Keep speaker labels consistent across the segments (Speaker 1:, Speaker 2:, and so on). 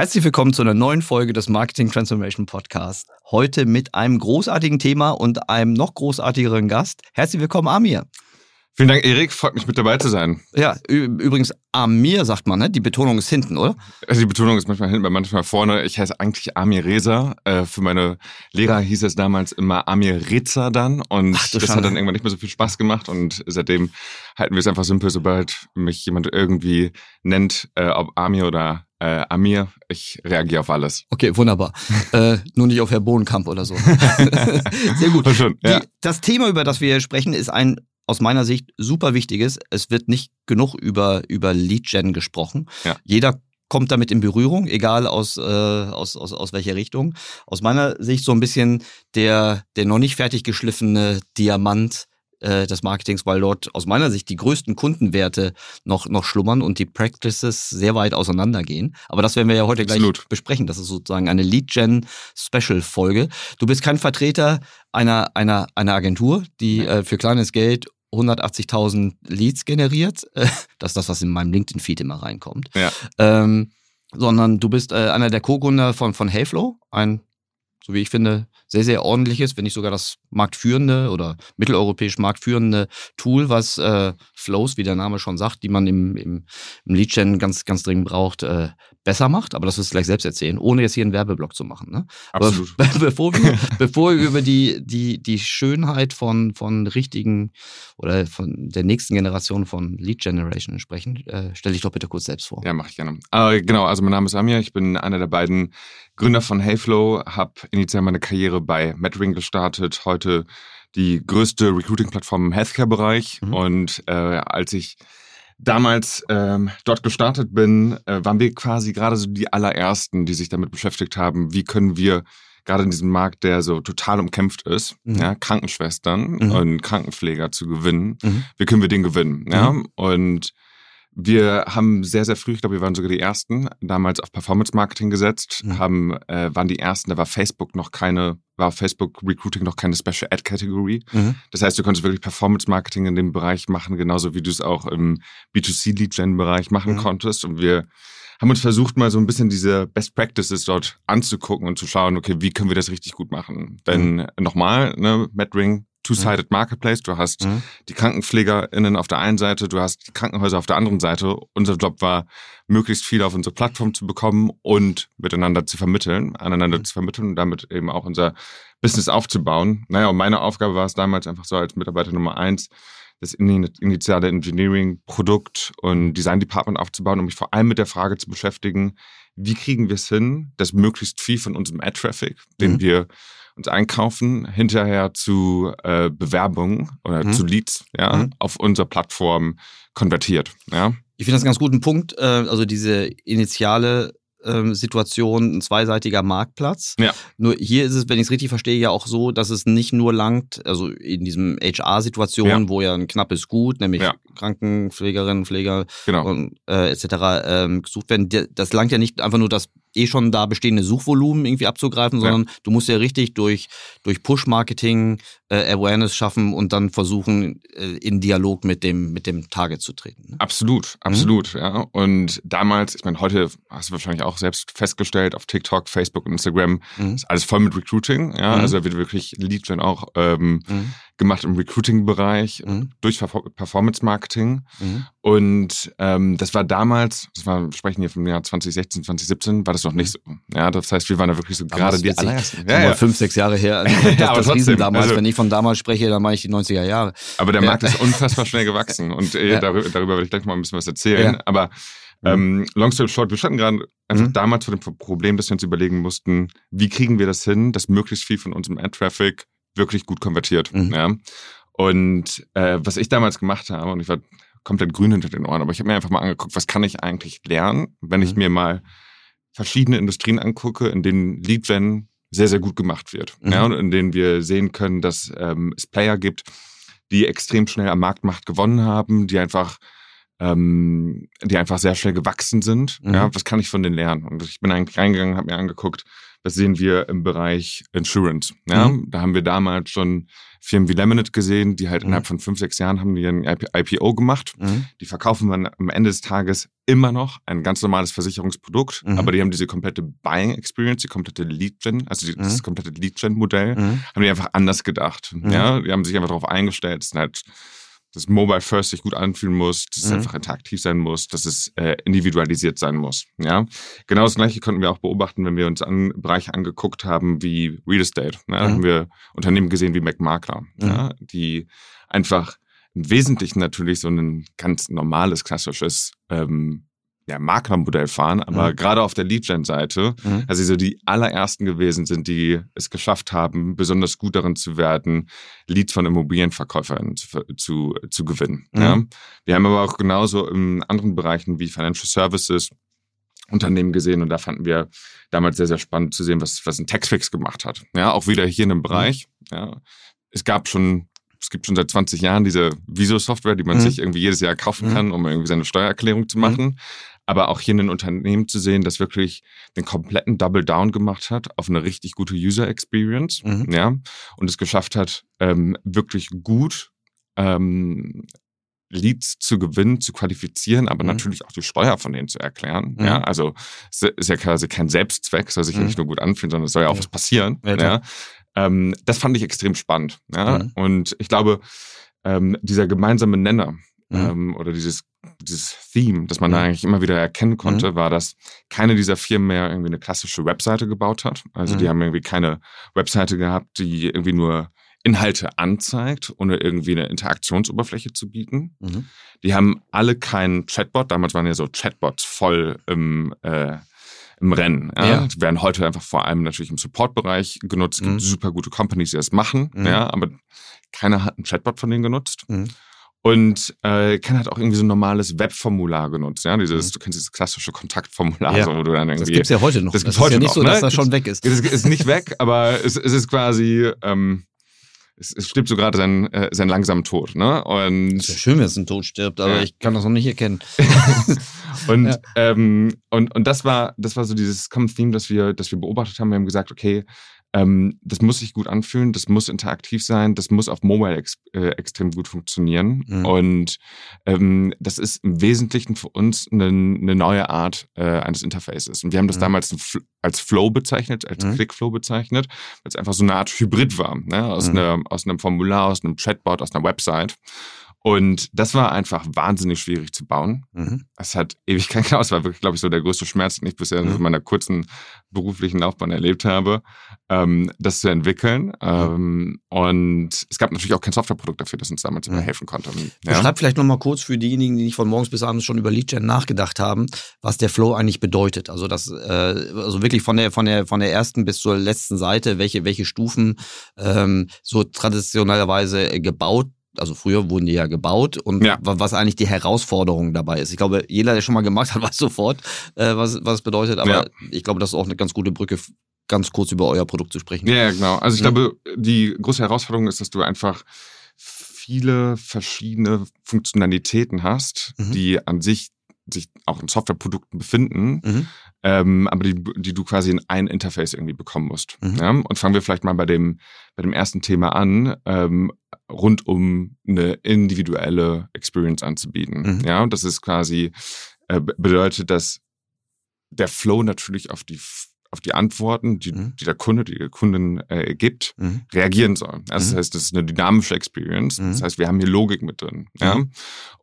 Speaker 1: Herzlich willkommen zu einer neuen Folge des Marketing Transformation Podcast. Heute mit einem großartigen Thema und einem noch großartigeren Gast. Herzlich willkommen, Amir.
Speaker 2: Vielen Dank, Erik. Freut mich, mit dabei zu sein.
Speaker 1: Ja, übrigens, Amir sagt man, ne? Die Betonung ist hinten, oder?
Speaker 2: Also die Betonung ist manchmal hinten, manchmal vorne. Ich heiße eigentlich Amir Reza. Äh, für meine Lehrer hieß es damals immer Amir Reza dann. Und Ach, das hat dann irgendwann nicht mehr so viel Spaß gemacht. Und seitdem halten wir es einfach simpel, sobald mich jemand irgendwie nennt, äh, ob Amir oder äh, Amir, ich reagiere auf alles.
Speaker 1: Okay, wunderbar. äh, nur nicht auf Herr Bohnenkamp oder so. Sehr gut. Schon, ja. Die, das Thema, über das wir hier sprechen, ist ein aus meiner Sicht super wichtiges. Es wird nicht genug über, über Lead-Gen gesprochen. Ja. Jeder kommt damit in Berührung, egal aus, äh, aus, aus, aus welcher Richtung. Aus meiner Sicht so ein bisschen der, der noch nicht fertig geschliffene Diamant äh, des Marketings, weil dort aus meiner Sicht die größten Kundenwerte noch, noch schlummern und die Practices sehr weit auseinandergehen. Aber das werden wir ja heute gleich Absolut. besprechen. Das ist sozusagen eine Lead-Gen-Special-Folge. Du bist kein Vertreter einer, einer, einer Agentur, die äh, für kleines Geld 180.000 Leads generiert. Das ist das, was in meinem LinkedIn-Feed immer reinkommt. Ja. Ähm, sondern du bist äh, einer der Co-Gründer von, von Heyflow, ein so wie ich finde, sehr, sehr ordentliches, wenn nicht sogar das marktführende oder mitteleuropäisch marktführende Tool, was äh, Flows, wie der Name schon sagt, die man im, im, im Lead-Gen ganz, ganz dringend braucht, äh, besser macht. Aber das wirst du gleich selbst erzählen, ohne jetzt hier einen Werbeblock zu machen. Ne? Absolut. Aber bevor wir, bevor wir über die, die, die Schönheit von, von richtigen oder von der nächsten Generation von Lead Generation sprechen, äh, stell dich doch bitte kurz selbst vor.
Speaker 2: Ja, mache ich gerne. Äh, genau, also mein Name ist Amir, ich bin einer der beiden Gründer von Heyflow, habe initial meine Karriere bei MedRing gestartet, heute die größte Recruiting-Plattform im Healthcare-Bereich. Mhm. Und äh, als ich damals ähm, dort gestartet bin, äh, waren wir quasi gerade so die allerersten, die sich damit beschäftigt haben, wie können wir gerade in diesem Markt, der so total umkämpft ist, mhm. ja, Krankenschwestern mhm. und Krankenpfleger zu gewinnen. Mhm. Wie können wir den gewinnen? Ja? Mhm. Und wir haben sehr, sehr früh, ich glaube, wir waren sogar die Ersten, damals auf Performance Marketing gesetzt, mhm. haben, äh, waren die Ersten, da war Facebook noch keine, war Facebook Recruiting noch keine Special Ad Category. Mhm. Das heißt, du konntest wirklich Performance Marketing in dem Bereich machen, genauso wie du es auch im B2C Lead Gen Bereich machen mhm. konntest. Und wir haben uns versucht, mal so ein bisschen diese Best Practices dort anzugucken und zu schauen, okay, wie können wir das richtig gut machen? Denn mhm. nochmal, ne, Matt Ring Two-Sided Marketplace. Du hast mhm. die KrankenpflegerInnen auf der einen Seite, du hast die Krankenhäuser auf der anderen Seite. Unser Job war, möglichst viel auf unsere Plattform zu bekommen und miteinander zu vermitteln, aneinander mhm. zu vermitteln und damit eben auch unser Business aufzubauen. Naja, und meine Aufgabe war es damals einfach so als Mitarbeiter Nummer eins, das initiale Engineering, Produkt und Design Department aufzubauen, um mich vor allem mit der Frage zu beschäftigen, wie kriegen wir es hin, dass möglichst viel von unserem Ad-Traffic, den mhm. wir uns einkaufen, hinterher zu äh, Bewerbungen oder mhm. zu Leads ja, mhm. auf unserer Plattform konvertiert. Ja.
Speaker 1: Ich finde das einen ganz guten Punkt. Äh, also diese initiale ähm, Situation ein zweiseitiger Marktplatz. Ja. Nur hier ist es, wenn ich es richtig verstehe, ja auch so, dass es nicht nur langt, also in diesem HR-Situation, ja. wo ja ein knappes Gut, nämlich ja. Krankenpflegerinnen, Pfleger genau. und äh, etc. Ähm, gesucht werden, das langt ja nicht einfach nur das eh schon da bestehende Suchvolumen irgendwie abzugreifen, sondern ja. du musst ja richtig durch, durch Push-Marketing äh, Awareness schaffen und dann versuchen, äh, in Dialog mit dem, mit dem Target zu treten.
Speaker 2: Ne? Absolut, absolut, mhm. ja. Und damals, ich meine, heute hast du wahrscheinlich auch selbst festgestellt, auf TikTok, Facebook und Instagram mhm. ist alles voll mit Recruiting, ja. Mhm. Also da wird wirklich Lead Gen auch ähm, mhm gemacht im Recruiting-Bereich mhm. durch Performance-Marketing. Mhm. Und ähm, das war damals, das war, wir sprechen hier vom Jahr 2016, 2017, war das noch nicht so. Ja, das heißt, wir waren da wirklich so gerade die allerersten.
Speaker 1: Ja, ja. Fünf, sechs Jahre her. Also das, ja, das trotzdem, damals, also, wenn ich von damals spreche, dann mache ich die 90er Jahre.
Speaker 2: Aber der Markt ist unfassbar schnell gewachsen und äh, ja. darüber, darüber werde ich gleich mal ein bisschen was erzählen. Aber mhm. ähm, long story short, wir standen gerade einfach mhm. damals vor dem Problem, dass wir uns überlegen mussten, wie kriegen wir das hin, dass möglichst viel von unserem Ad-Traffic wirklich gut konvertiert. Mhm. Ja. Und äh, was ich damals gemacht habe, und ich war komplett grün hinter den Ohren, aber ich habe mir einfach mal angeguckt, was kann ich eigentlich lernen, wenn ich mhm. mir mal verschiedene Industrien angucke, in denen Lead Gen sehr, sehr gut gemacht wird. Mhm. Ja, und in denen wir sehen können, dass ähm, es Player gibt, die extrem schnell am Marktmacht gewonnen haben, die einfach ähm, die einfach sehr schnell gewachsen sind. Mhm. Ja, was kann ich von denen lernen? Und ich bin eigentlich reingegangen, habe mir angeguckt, was sehen wir im Bereich Insurance. Ja, mhm. da haben wir damals schon Firmen wie Lemonade gesehen, die halt mhm. innerhalb von fünf, sechs Jahren haben die ein IPO gemacht. Mhm. Die verkaufen man am Ende des Tages immer noch ein ganz normales Versicherungsprodukt, mhm. aber die haben diese komplette Buying Experience, die komplette Lead Gen, also die, das mhm. komplette Lead Gen Modell, mhm. haben die einfach anders gedacht. Ja, die haben sich einfach darauf eingestellt, es sind halt dass Mobile First sich gut anfühlen muss, dass es mhm. einfach interaktiv sein muss, dass es äh, individualisiert sein muss. Ja, genau das Gleiche konnten wir auch beobachten, wenn wir uns an Bereiche angeguckt haben wie Real Estate. Mhm. Da haben wir Unternehmen gesehen wie McMakler, mhm. ja, die einfach im Wesentlichen natürlich so ein ganz normales, klassisches ähm, ja, Maklermodell fahren, aber mhm. gerade auf der Lead-Gen-Seite, mhm. also so die allerersten gewesen sind, die es geschafft haben, besonders gut darin zu werden, Leads von Immobilienverkäufern zu, zu, zu gewinnen. Mhm. Ja. Wir haben aber auch genauso in anderen Bereichen wie Financial Services Unternehmen gesehen und da fanden wir damals sehr, sehr spannend zu sehen, was, was ein Taxfix gemacht hat. Ja, auch wieder hier in dem mhm. Bereich. Ja. Es gab schon es gibt schon seit 20 Jahren diese Viso-Software, die man mhm. sich irgendwie jedes Jahr kaufen mhm. kann, um irgendwie seine Steuererklärung zu machen. Mhm aber auch hier ein Unternehmen zu sehen, das wirklich den kompletten Double Down gemacht hat auf eine richtig gute User Experience, mhm. ja, und es geschafft hat, ähm, wirklich gut ähm, Leads zu gewinnen, zu qualifizieren, aber mhm. natürlich auch die Steuer von denen zu erklären. Mhm. Ja, also es ist ja quasi kein Selbstzweck, soll sich ja mhm. nicht nur gut anfühlen, sondern es soll ja auch was passieren. Ja, ja. Ähm, das fand ich extrem spannend. Ja, mhm. und ich glaube, ähm, dieser gemeinsame Nenner. Ähm, oder dieses, dieses Theme, das man mhm. da eigentlich immer wieder erkennen konnte, mhm. war, dass keine dieser Firmen mehr irgendwie eine klassische Webseite gebaut hat. Also die mhm. haben irgendwie keine Webseite gehabt, die irgendwie nur Inhalte anzeigt, ohne irgendwie eine Interaktionsoberfläche zu bieten. Mhm. Die haben alle keinen Chatbot. Damals waren ja so Chatbots voll im, äh, im Rennen. Ja? ja. Die werden heute einfach vor allem natürlich im Support-Bereich genutzt. Es gibt mhm. super gute Companies, die das machen. Mhm. Ja, aber keiner hat einen Chatbot von denen genutzt. Und äh, Ken hat auch irgendwie so ein normales Webformular genutzt, ja, dieses, mhm. du kennst dieses klassische Kontaktformular,
Speaker 1: ja.
Speaker 2: so, wo
Speaker 1: du dann irgendwie. Das gibt's ja heute noch. Das, das ist heute ja nicht noch, so, dass ne? das schon weg ist.
Speaker 2: Es ist nicht weg, aber es, es ist quasi, ähm, es, es stirbt so gerade sein, äh, sein langsamen Tod, ne? Und
Speaker 1: ist ja schön, wenn es ein Tod stirbt, aber ja. ich kann das noch nicht erkennen.
Speaker 2: und, ja. ähm, und, und das war, das war so dieses Common Theme, das wir, das wir beobachtet haben. Wir haben gesagt, okay, ähm, das muss sich gut anfühlen, das muss interaktiv sein, das muss auf Mobile ex äh, extrem gut funktionieren. Mhm. Und ähm, das ist im Wesentlichen für uns eine, eine neue Art äh, eines Interfaces. Und wir haben das mhm. damals als Flow bezeichnet, als mhm. Clickflow bezeichnet, weil es einfach so eine Art Hybrid war, ne? aus, mhm. einer, aus einem Formular, aus einem Chatbot, aus einer Website. Und das war einfach wahnsinnig schwierig zu bauen. Mhm. Es hat Ewigkeit gedauert. Es war wirklich, glaube ich, so der größte Schmerz, den ich bisher mhm. in meiner kurzen beruflichen Laufbahn erlebt habe, ähm, das zu entwickeln. Mhm. Ähm, und es gab natürlich auch kein Softwareprodukt dafür, das uns damals mhm. helfen konnte.
Speaker 1: Ja? Beschreib vielleicht nochmal kurz für diejenigen, die nicht von morgens bis abends schon über Leadgen nachgedacht haben, was der Flow eigentlich bedeutet. Also das, äh, also wirklich von der, von der, von der ersten bis zur letzten Seite, welche, welche Stufen ähm, so traditionellerweise gebaut also früher wurden die ja gebaut und ja. was eigentlich die Herausforderung dabei ist. Ich glaube, jeder, der schon mal gemacht hat, weiß sofort, äh, was, was es bedeutet. Aber ja. ich glaube, das ist auch eine ganz gute Brücke, ganz kurz über euer Produkt zu sprechen.
Speaker 2: Ja, genau. Also ich ja. glaube, die große Herausforderung ist, dass du einfach viele verschiedene Funktionalitäten hast, mhm. die an sich sich auch in Softwareprodukten befinden, mhm. Ähm, aber die, die du quasi in ein Interface irgendwie bekommen musst. Mhm. Ja? Und fangen wir vielleicht mal bei dem, bei dem ersten Thema an. Ähm, rund um eine individuelle Experience anzubieten. Mhm. Ja, und das ist quasi äh, bedeutet, dass der Flow natürlich auf die auf die Antworten, die, mhm. die der Kunde, die der Kundin äh, gibt, mhm. reagieren soll. Also das mhm. heißt, das ist eine dynamische Experience. Das mhm. heißt, wir haben hier Logik mit drin. Ja? Mhm.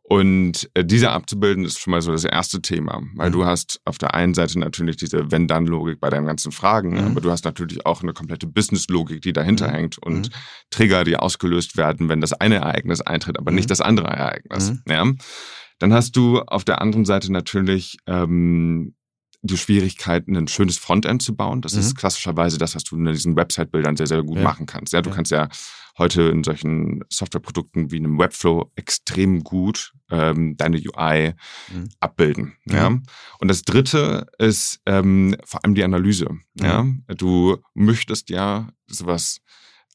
Speaker 2: Und äh, diese abzubilden ist schon mal so das erste Thema, weil du hast auf der einen Seite natürlich diese Wenn-Dann-Logik bei deinen ganzen Fragen, aber du hast natürlich auch eine komplette Business-Logik, die dahinter hängt und Trigger, die ausgelöst werden, wenn das eine Ereignis eintritt, aber nicht das andere Ereignis. Ja? Dann hast du auf der anderen Seite natürlich ähm, die Schwierigkeit, ein schönes Frontend zu bauen. Das mhm. ist klassischerweise das, was du in diesen Website-Bildern sehr, sehr gut ja. machen kannst. Ja, du ja. kannst ja heute in solchen Softwareprodukten wie einem Webflow extrem gut ähm, deine UI mhm. abbilden. Ja. Mhm. Und das dritte ist ähm, vor allem die Analyse. Ja. Mhm. Du möchtest ja sowas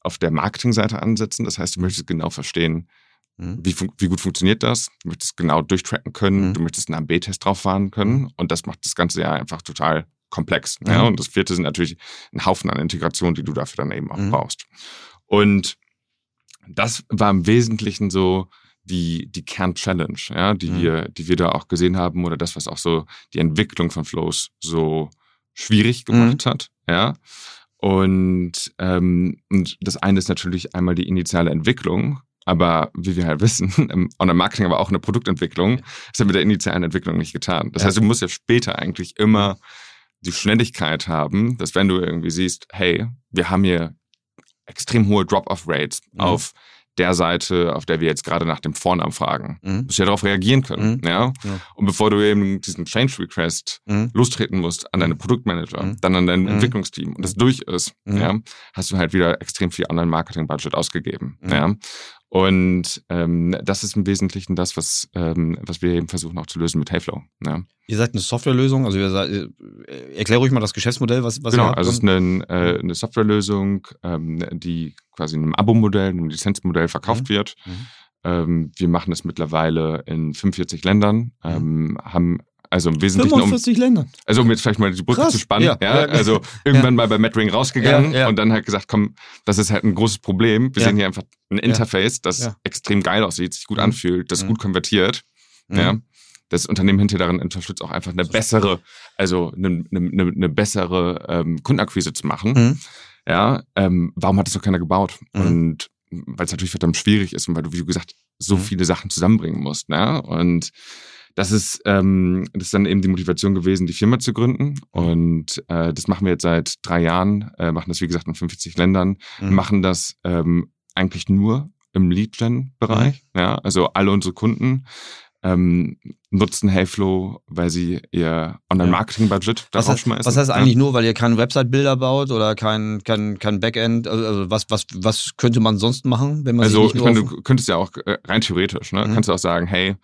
Speaker 2: auf der Marketingseite ansetzen. Das heißt, du möchtest genau verstehen. Wie, wie, gut funktioniert das? Du möchtest genau durchtracken können, mhm. du möchtest einen AB-Test drauf fahren können mhm. und das macht das Ganze ja einfach total komplex. Ja? Und das vierte sind natürlich ein Haufen an Integration, die du dafür dann eben auch mhm. brauchst. Und das war im Wesentlichen so die, die Kern-Challenge, ja, die, mhm. wir, die wir da auch gesehen haben oder das, was auch so die Entwicklung von Flows so schwierig gemacht mhm. hat. Ja. Und, ähm, und das eine ist natürlich einmal die initiale Entwicklung, aber wie wir halt wissen, im Online-Marketing, aber auch in der Produktentwicklung, ist ja mit der initialen Entwicklung nicht getan. Das ja. heißt, du musst ja später eigentlich immer die Schnelligkeit haben, dass wenn du irgendwie siehst, hey, wir haben hier extrem hohe Drop-off-Rates mhm. auf der Seite, auf der wir jetzt gerade nach dem Vornamen fragen. Mhm. Musst ja darauf reagieren können. Mhm. Ja? ja? Und bevor du eben diesen Change Request mhm. lostreten musst an deine Produktmanager, mhm. dann an dein mhm. Entwicklungsteam und das durch ist, mhm. ja, hast du halt wieder extrem viel Online-Marketing-Budget ausgegeben. Ja? Und ähm, das ist im Wesentlichen das, was, ähm, was wir eben versuchen auch zu lösen mit Heyflow. Ja.
Speaker 1: Ihr seid eine Softwarelösung, also ihr seid, äh, erklär ruhig mal das Geschäftsmodell, was, was
Speaker 2: genau, ihr habt. also es ist eine, äh, eine Softwarelösung, ähm, die quasi in einem Abo-Modell, einem Lizenzmodell verkauft mhm. wird. Mhm. Ähm, wir machen das mittlerweile in 45 Ländern, mhm. ähm, haben also im Wesentlichen
Speaker 1: 45 um, Länder.
Speaker 2: Also um jetzt vielleicht mal die Brücke Krass. zu spannen. Ja. ja. Also irgendwann mal bei Mattring rausgegangen und dann halt gesagt, komm, das ist halt ein großes Problem. Wir sehen hier einfach ein Interface, das extrem geil aussieht, sich gut mhm. anfühlt, das mhm. gut konvertiert. Mhm. Ja. Das Unternehmen hinter darin unterstützt auch einfach eine bessere, also eine, eine, eine bessere ähm, Kundenakquise zu machen. Mhm. Ja, ähm, warum hat das noch keiner gebaut? Mhm. Und weil es natürlich verdammt schwierig ist und weil du, wie du gesagt, so mhm. viele Sachen zusammenbringen musst. Ne? Und das ist, ähm, das ist dann eben die Motivation gewesen, die Firma zu gründen. Und äh, das machen wir jetzt seit drei Jahren, äh, machen das wie gesagt in 50 Ländern, mhm. machen das ähm, eigentlich nur im Lead-Gen-Bereich. Mhm. Ja, also alle unsere Kunden ähm, nutzen Heyflow, weil sie ihr Online-Marketing-Budget
Speaker 1: da was rausschmeißen. was heißt eigentlich ja? nur, weil ihr keinen Website-Bilder baut oder kein, kein, kein Backend? Also, also was, was, was könnte man sonst machen, wenn man
Speaker 2: Also ich meine, du könntest ja auch äh, rein theoretisch, ne, mhm. kannst du auch sagen, hey,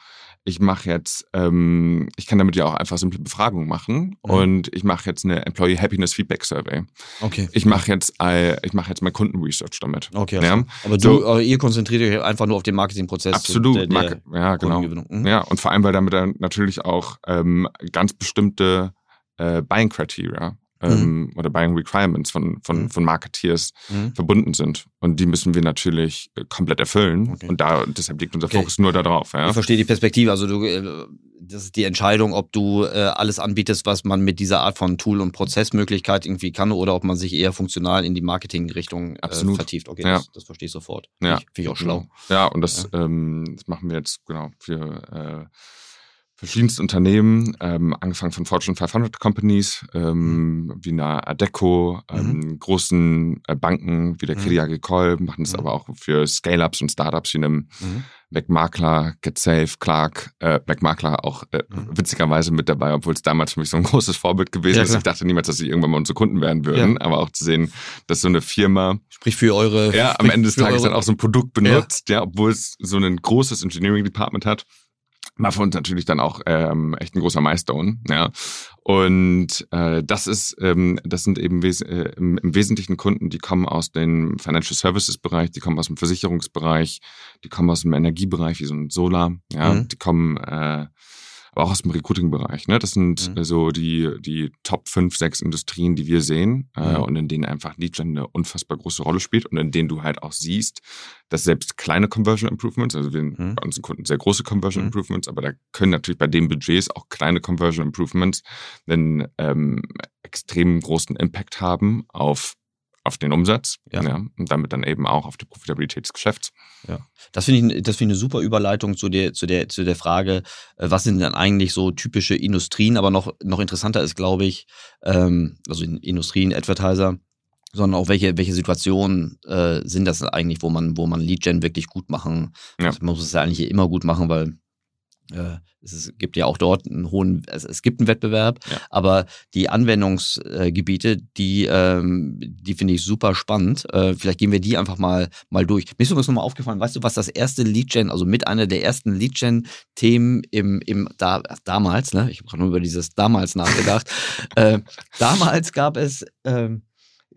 Speaker 2: ich mache jetzt, ähm, ich kann damit ja auch einfach simple Befragungen machen mhm. und ich mache jetzt eine Employee Happiness Feedback Survey.
Speaker 1: Okay.
Speaker 2: Ich mache jetzt, äh, ich mache jetzt mein Kundenresearch damit.
Speaker 1: Okay. Also. Ja? Aber du, so, ihr konzentriert euch einfach nur auf den Marketingprozess.
Speaker 2: Absolut. Der, der ja, genau. Mhm. Ja, und vor allem, weil damit dann natürlich auch ähm, ganz bestimmte äh, Buying Criteria ähm, mhm. oder Buying Requirements von, von, mhm. von Marketeers mhm. verbunden sind. Und die müssen wir natürlich äh, komplett erfüllen. Okay. Und da, deshalb liegt unser okay. Fokus nur darauf. Ja.
Speaker 1: Ich verstehe die Perspektive. Also du, äh, das ist die Entscheidung, ob du äh, alles anbietest, was man mit dieser Art von Tool- und Prozessmöglichkeit irgendwie kann oder ob man sich eher funktional in die Marketingrichtung äh, vertieft. Okay, ja. das, das verstehe ich sofort.
Speaker 2: Ja.
Speaker 1: Finde ich, find ich, auch schlau.
Speaker 2: Ja, und das, ja. Ähm, das machen wir jetzt genau für äh, verschiedenste Unternehmen, ähm, angefangen von Fortune 500 Companies, ähm, mhm. wie eine Adeco, ähm, mhm. großen äh, Banken wie der mhm. Crédit Agricole, machen das mhm. aber auch für Scale-Ups und Startups wie einem mhm. McMakler, GetSafe, Clark, äh, McMakler auch äh, mhm. witzigerweise mit dabei, obwohl es damals für mich so ein großes Vorbild gewesen ja, ist. Ich dachte niemals, dass sie irgendwann mal unsere Kunden werden würden, ja. aber auch zu sehen, dass so eine Firma
Speaker 1: sprich für eure
Speaker 2: ja am Ende des Tages dann auch so ein Produkt benutzt, ja, ja obwohl es so ein großes Engineering Department hat war für uns natürlich dann auch ähm, echt ein großer Milestone. Ja. Und äh, das ist, ähm, das sind eben wes äh, im, im, Wesentlichen Kunden, die kommen aus dem Financial Services Bereich, die kommen aus dem Versicherungsbereich, die kommen aus dem Energiebereich, wie so ein Solar, ja, mhm. die kommen äh, aber auch aus dem Recruiting-Bereich. Ne? Das sind mhm. so die, die Top 5, 6 Industrien, die wir sehen äh, mhm. und in denen einfach Lead-Gen eine unfassbar große Rolle spielt und in denen du halt auch siehst, dass selbst kleine Conversion Improvements, also wir mhm. bei unseren Kunden sehr große Conversion mhm. Improvements, aber da können natürlich bei den Budgets auch kleine Conversion Improvements einen ähm, extrem großen Impact haben auf auf den Umsatz ja. ja. und damit dann eben auch auf die Profitabilität des Geschäfts.
Speaker 1: Ja, das finde ich, das finde ich eine super Überleitung zu der, zu der, zu der Frage, äh, was sind denn eigentlich so typische Industrien, aber noch, noch interessanter ist, glaube ich, ähm, also in Industrien, Advertiser, sondern auch welche, welche Situationen äh, sind das eigentlich, wo man, wo man Lead-Gen wirklich gut machen. Ja. Also man muss es ja eigentlich immer gut machen, weil es ist, gibt ja auch dort einen hohen, es, es gibt einen Wettbewerb, ja. aber die Anwendungsgebiete, die, ähm, die finde ich super spannend. Äh, vielleicht gehen wir die einfach mal, mal durch. Mir ist übrigens nochmal aufgefallen, weißt du, was das erste Lead-Gen, also mit einer der ersten Lead-Gen-Themen im, im da, damals, ne? ich habe nur über dieses damals nachgedacht. äh, damals gab es, äh,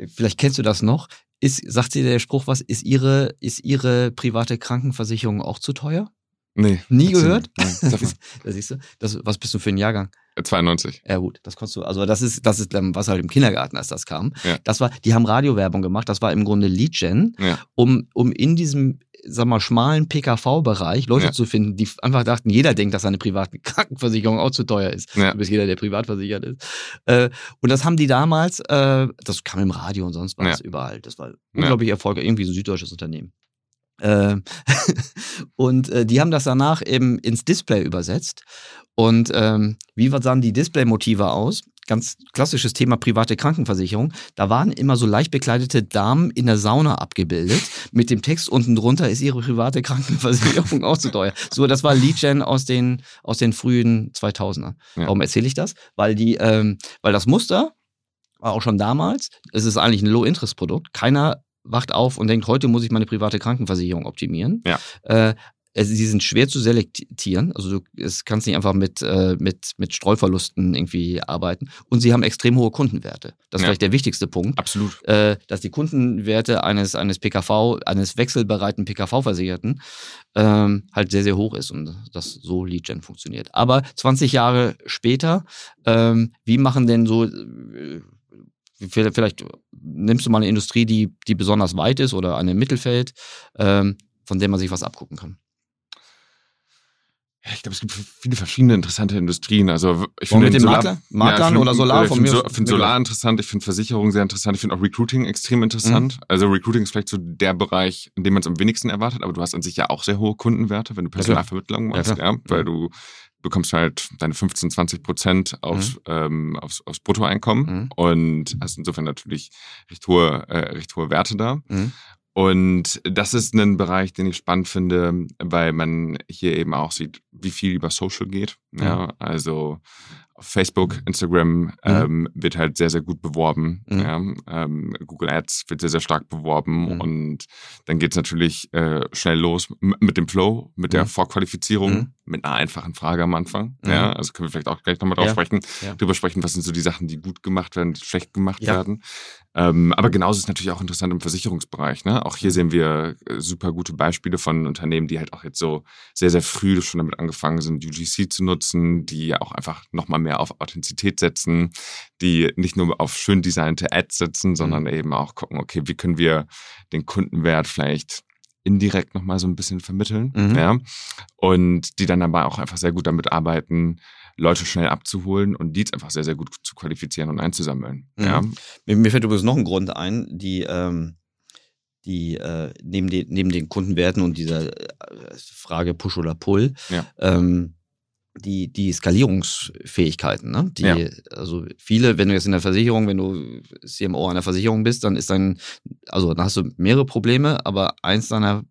Speaker 1: vielleicht kennst du das noch, ist, sagt sie der Spruch was, ist ihre, ist ihre private Krankenversicherung auch zu teuer?
Speaker 2: Nee.
Speaker 1: Nie gehört? Nein, da siehst du. Das, was bist du für ein Jahrgang?
Speaker 2: 92.
Speaker 1: Ja gut, das konntest du, also das ist, das ist, was halt im Kindergarten, als das kam.
Speaker 2: Ja.
Speaker 1: Das war, die haben Radiowerbung gemacht, das war im Grunde Lead-Gen,
Speaker 2: ja.
Speaker 1: um, um in diesem, sag mal, schmalen PKV-Bereich Leute
Speaker 2: Ja.
Speaker 1: zu finden, die einfach dachten, jeder denkt, dass seine private Krankenversicherung auch zu teuer ist. Du bist jeder, der privat versichert ist. Äh, und das haben die damals, äh, das kam im Radio und sonst was, überall. Das war unglaublich erfolgreich, irgendwie so ein süddeutsches Unternehmen. Äh, und äh, die haben das danach eben ins Display übersetzt. Und ähm, wie sahen die Display-Motive aus? Ganz klassisches Thema private Krankenversicherung. Da waren immer so leicht bekleidete Damen in der Sauna abgebildet. Mit dem Text unten drunter ist ihre private Krankenversicherung auch zu teuer. So, das war Lead-Gen aus den, aus den frühen 2000er.
Speaker 2: Ja.
Speaker 1: Warum erzähle ich das? Weil, die, ähm, weil das Muster war auch schon damals, es ist eigentlich ein Low-Interest-Produkt. Keiner wacht auf und denkt, heute muss ich meine private Krankenversicherung optimieren.
Speaker 2: Ja.
Speaker 1: Äh, es- sie sind schwer zu selektieren. Also du es kannst nicht einfach mit, äh, mit, mit Streuverlusten irgendwie arbeiten. Und sie haben extrem hohe Kundenwerte. Das ist
Speaker 2: Ja.
Speaker 1: vielleicht der wichtigste Punkt.
Speaker 2: Absolut.
Speaker 1: Äh, dass die Kundenwerte eines, eines PKV, eines wechselbereiten PKV-Versicherten ähm, halt sehr, sehr hoch ist und dass so Lead-Gen funktioniert. Aber 20 Jahre später, ähm, wie machen denn so, äh, vielleicht nimmst du mal eine Industrie, die, die besonders weit ist oder eine im Mittelfeld, ähm, von der man sich was abgucken kann.
Speaker 2: Ja, Ich glaube, es gibt viele verschiedene interessante Industrien. Also ich
Speaker 1: Wollen
Speaker 2: finde
Speaker 1: mit den
Speaker 2: Solar-
Speaker 1: Makler- Maklern
Speaker 2: ich
Speaker 1: oder Solar
Speaker 2: Ich
Speaker 1: von
Speaker 2: finde
Speaker 1: mir
Speaker 2: so,
Speaker 1: aus-
Speaker 2: find Solar interessant, ich finde Versicherung sehr interessant, ich finde auch Recruiting extrem interessant.
Speaker 1: Mhm.
Speaker 2: Also Recruiting ist vielleicht so der Bereich, in dem man es am wenigsten erwartet, aber du hast an sich ja auch sehr hohe Kundenwerte, wenn du. Personalvermittlung
Speaker 1: Ja,
Speaker 2: machst,
Speaker 1: klar.
Speaker 2: ja, weil
Speaker 1: Ja.
Speaker 2: du bekommst halt deine 15, 20 Prozent aufs, ähm, aufs, aufs Bruttoeinkommen
Speaker 1: Mhm.
Speaker 2: und hast insofern natürlich recht hohe, äh, recht hohe Werte da.
Speaker 1: Mhm.
Speaker 2: Und das ist ein Bereich, den ich spannend finde, weil man hier eben auch sieht, wie viel über Social geht. Ja, also Facebook, Instagram ähm, wird halt sehr, sehr gut beworben.
Speaker 1: Mhm.
Speaker 2: Ja, ähm, Google Ads wird sehr, sehr stark beworben.
Speaker 1: Mhm.
Speaker 2: Und dann geht es natürlich äh, schnell los mit dem Flow, mit der
Speaker 1: Mhm.
Speaker 2: Vorqualifizierung,
Speaker 1: Mhm.
Speaker 2: mit einer einfachen Frage am Anfang.
Speaker 1: Mhm.
Speaker 2: Ja, also können wir vielleicht auch gleich nochmal drauf
Speaker 1: Ja.
Speaker 2: sprechen,
Speaker 1: Ja.
Speaker 2: drüber sprechen, was sind so die Sachen, die gut gemacht werden, die schlecht gemacht werden. Ähm, aber genauso ist es natürlich auch interessant im Versicherungsbereich. Ne? Auch hier
Speaker 1: Mhm.
Speaker 2: sehen wir äh, super gute Beispiele von Unternehmen, die halt auch jetzt so sehr, sehr früh schon damit angefangen sind, UGC zu nutzen, die auch einfach nochmal mehr auf Authentizität setzen, die nicht nur auf schön designte Ads setzen, sondern eben auch gucken, okay, wie können wir den Kundenwert vielleicht indirekt nochmal so ein bisschen vermitteln.
Speaker 1: Mhm.
Speaker 2: Ja? Und die dann aber auch einfach sehr gut damit arbeiten, Leute schnell abzuholen und Leads einfach sehr, sehr gut zu qualifizieren und einzusammeln.
Speaker 1: Mhm.
Speaker 2: Ja?
Speaker 1: Mir, mir fällt übrigens noch ein Grund ein, die, ähm, die äh, neben, den, neben den Kundenwerten und dieser äh, Frage Push oder Pull,
Speaker 2: Ja.
Speaker 1: ähm, die, die Skalierungsfähigkeiten. Ne? Die,
Speaker 2: Ja.
Speaker 1: Also viele, wenn du jetzt in der Versicherung, wenn du CMO einer Versicherung bist, dann ist dein, also dann hast du mehrere Probleme, aber eins deiner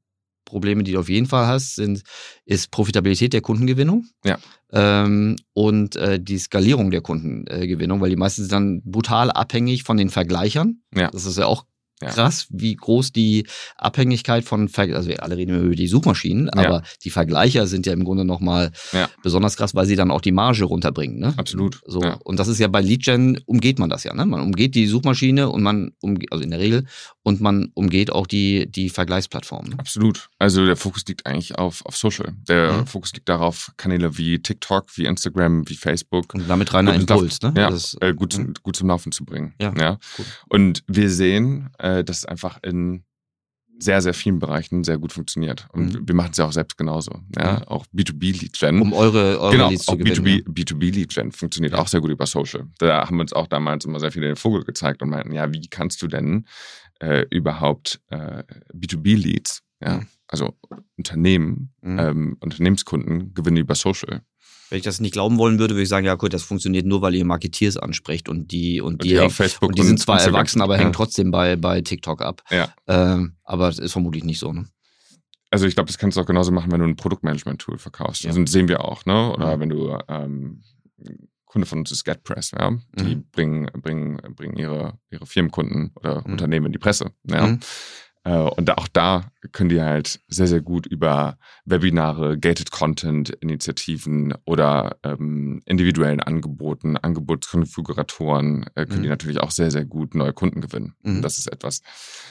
Speaker 1: Probleme, die du auf jeden Fall hast, sind, ist Profitabilität der Kundengewinnung
Speaker 2: Ja.
Speaker 1: ähm, und äh, die Skalierung der Kundengewinnung, weil die meisten sind dann brutal abhängig von den Vergleichern.
Speaker 2: Ja.
Speaker 1: Das ist ja auch
Speaker 2: Ja.
Speaker 1: krass, wie groß die Abhängigkeit von, Ver also wir alle reden über die Suchmaschinen,
Speaker 2: Ja.
Speaker 1: aber die Vergleicher sind ja im Grunde nochmal
Speaker 2: Ja.
Speaker 1: besonders krass, weil sie dann auch die Marge runterbringen. Ne?
Speaker 2: Absolut.
Speaker 1: So.
Speaker 2: Ja.
Speaker 1: Und das ist ja bei Leadgen umgeht man das ja, ne? Man umgeht die Suchmaschine und man umgeht, also in der Regel, und man umgeht auch die, die Vergleichsplattformen. Ne?
Speaker 2: Absolut. Also der Fokus liegt eigentlich auf, auf Social. Der
Speaker 1: Mhm.
Speaker 2: Fokus liegt darauf, Kanäle wie TikTok, wie Instagram, wie Facebook
Speaker 1: Und damit reiner Impuls, ne?
Speaker 2: ja,
Speaker 1: Das,
Speaker 2: äh, gut,
Speaker 1: Mhm.
Speaker 2: gut zum Laufen zu bringen.
Speaker 1: Ja,
Speaker 2: ja.
Speaker 1: cool.
Speaker 2: Und wir sehen, äh, dass es einfach in sehr, sehr vielen Bereichen sehr gut funktioniert. Und
Speaker 1: Mhm.
Speaker 2: wir machen es ja auch selbst genauso. Ja?
Speaker 1: Ja.
Speaker 2: Auch B2B-Lead-Gen.
Speaker 1: um eure, eure
Speaker 2: genau,
Speaker 1: Leads zu
Speaker 2: auch
Speaker 1: gewinnen.
Speaker 2: B2B, B2B-Lead-Gen funktioniert
Speaker 1: Ja.
Speaker 2: auch sehr gut über Social. Da haben wir uns auch damals immer sehr viele den Vogel gezeigt und meinten, ja, wie kannst du denn äh, überhaupt äh, B2B-Leads, ja,
Speaker 1: Mhm.
Speaker 2: also Unternehmen,
Speaker 1: Mhm.
Speaker 2: ähm, Unternehmenskunden gewinnen über Social.
Speaker 1: Wenn ich das nicht glauben wollen würde, würde ich sagen, ja gut, das funktioniert nur, weil ihr Marketeers ansprecht und die und die,
Speaker 2: die
Speaker 1: hängen,
Speaker 2: auf Facebook
Speaker 1: und die sind zwar
Speaker 2: Instagram-
Speaker 1: erwachsen, aber
Speaker 2: ja.
Speaker 1: hängen trotzdem bei, bei TikTok ab.
Speaker 2: Ja.
Speaker 1: Ähm, aber das ist vermutlich nicht so, ne?
Speaker 2: Also ich glaube, das kannst du auch genauso machen, wenn du ein Produktmanagement-Tool verkaufst.
Speaker 1: Ja.
Speaker 2: Also das sehen wir auch, ne? Oder
Speaker 1: Mhm.
Speaker 2: wenn du ähm, Kunde von uns ist GetPress, ja. Die
Speaker 1: Mhm.
Speaker 2: bringen, bringen, bringen ihre, ihre Firmenkunden oder
Speaker 1: Mhm.
Speaker 2: Unternehmen in die Presse. Ja.
Speaker 1: Mhm.
Speaker 2: Äh, und auch da können die halt sehr, sehr gut über Webinare, Gated Content, Initiativen oder ähm, individuellen Angeboten, Angebotskonfiguratoren, äh, können mhm. die natürlich auch sehr, sehr gut neue Kunden gewinnen. Mhm. Und das ist etwas,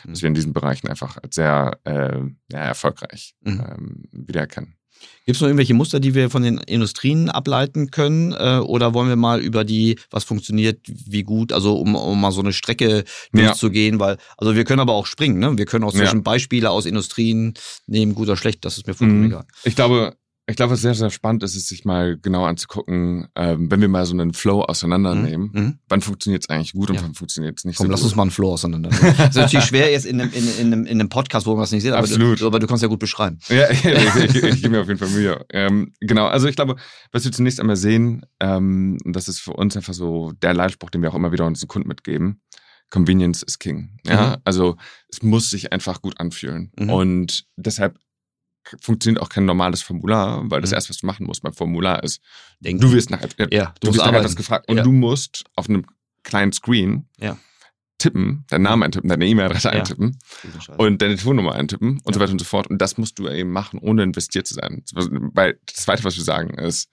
Speaker 2: was mhm. wir in diesen Bereichen einfach sehr äh, ja, erfolgreich mhm. ähm, wiedererkennen.
Speaker 1: Gibt es noch irgendwelche Muster, die wir von den Industrien ableiten können? Äh, oder wollen wir mal über die, was funktioniert, wie gut, also um, um mal so eine Strecke durchzugehen, ja. weil, also wir können aber auch springen, ne? Wir können auch zwischen ja. Beispiele aus Industrien nehmen, gut oder schlecht, das ist mir vollkommen mhm. egal.
Speaker 2: Ich glaube, ich glaube, was sehr, sehr spannend ist, ist sich mal genau anzugucken, ähm, wenn wir mal so einen Flow auseinandernehmen, mhm. mhm. wann funktioniert es eigentlich gut und ja. wann funktioniert es nicht
Speaker 1: Komm,
Speaker 2: so
Speaker 1: lass
Speaker 2: gut.
Speaker 1: uns mal einen Flow auseinandernehmen. das ist natürlich schwer jetzt in einem, in, in, einem, in einem Podcast, wo man das nicht sieht, aber du, aber du kannst ja gut beschreiben.
Speaker 2: Ja, ich, ich, ich, ich gebe mir auf jeden Fall Mühe. Ähm, genau, also ich glaube, was wir zunächst einmal sehen, ähm, das ist für uns einfach so der Leitspruch, den wir auch immer wieder unseren Kunden mitgeben. Convenience is King. Ja, mhm. also es muss sich einfach gut anfühlen. Mhm. Und deshalb funktioniert auch kein normales Formular, weil das mhm. erste, was du machen musst beim Formular ist, Denken. du wirst nachher, ja, du, wirst nachher das gefragt und ja. du musst auf einem kleinen Screen ja. tippen, deinen Namen eintippen, deine E-Mail-Adresse eintippen und deine Telefonnummer eintippen und so weiter und so fort. Und das musst du eben machen, ohne investiert zu sein. Weil das Zweite, was wir sagen, ist,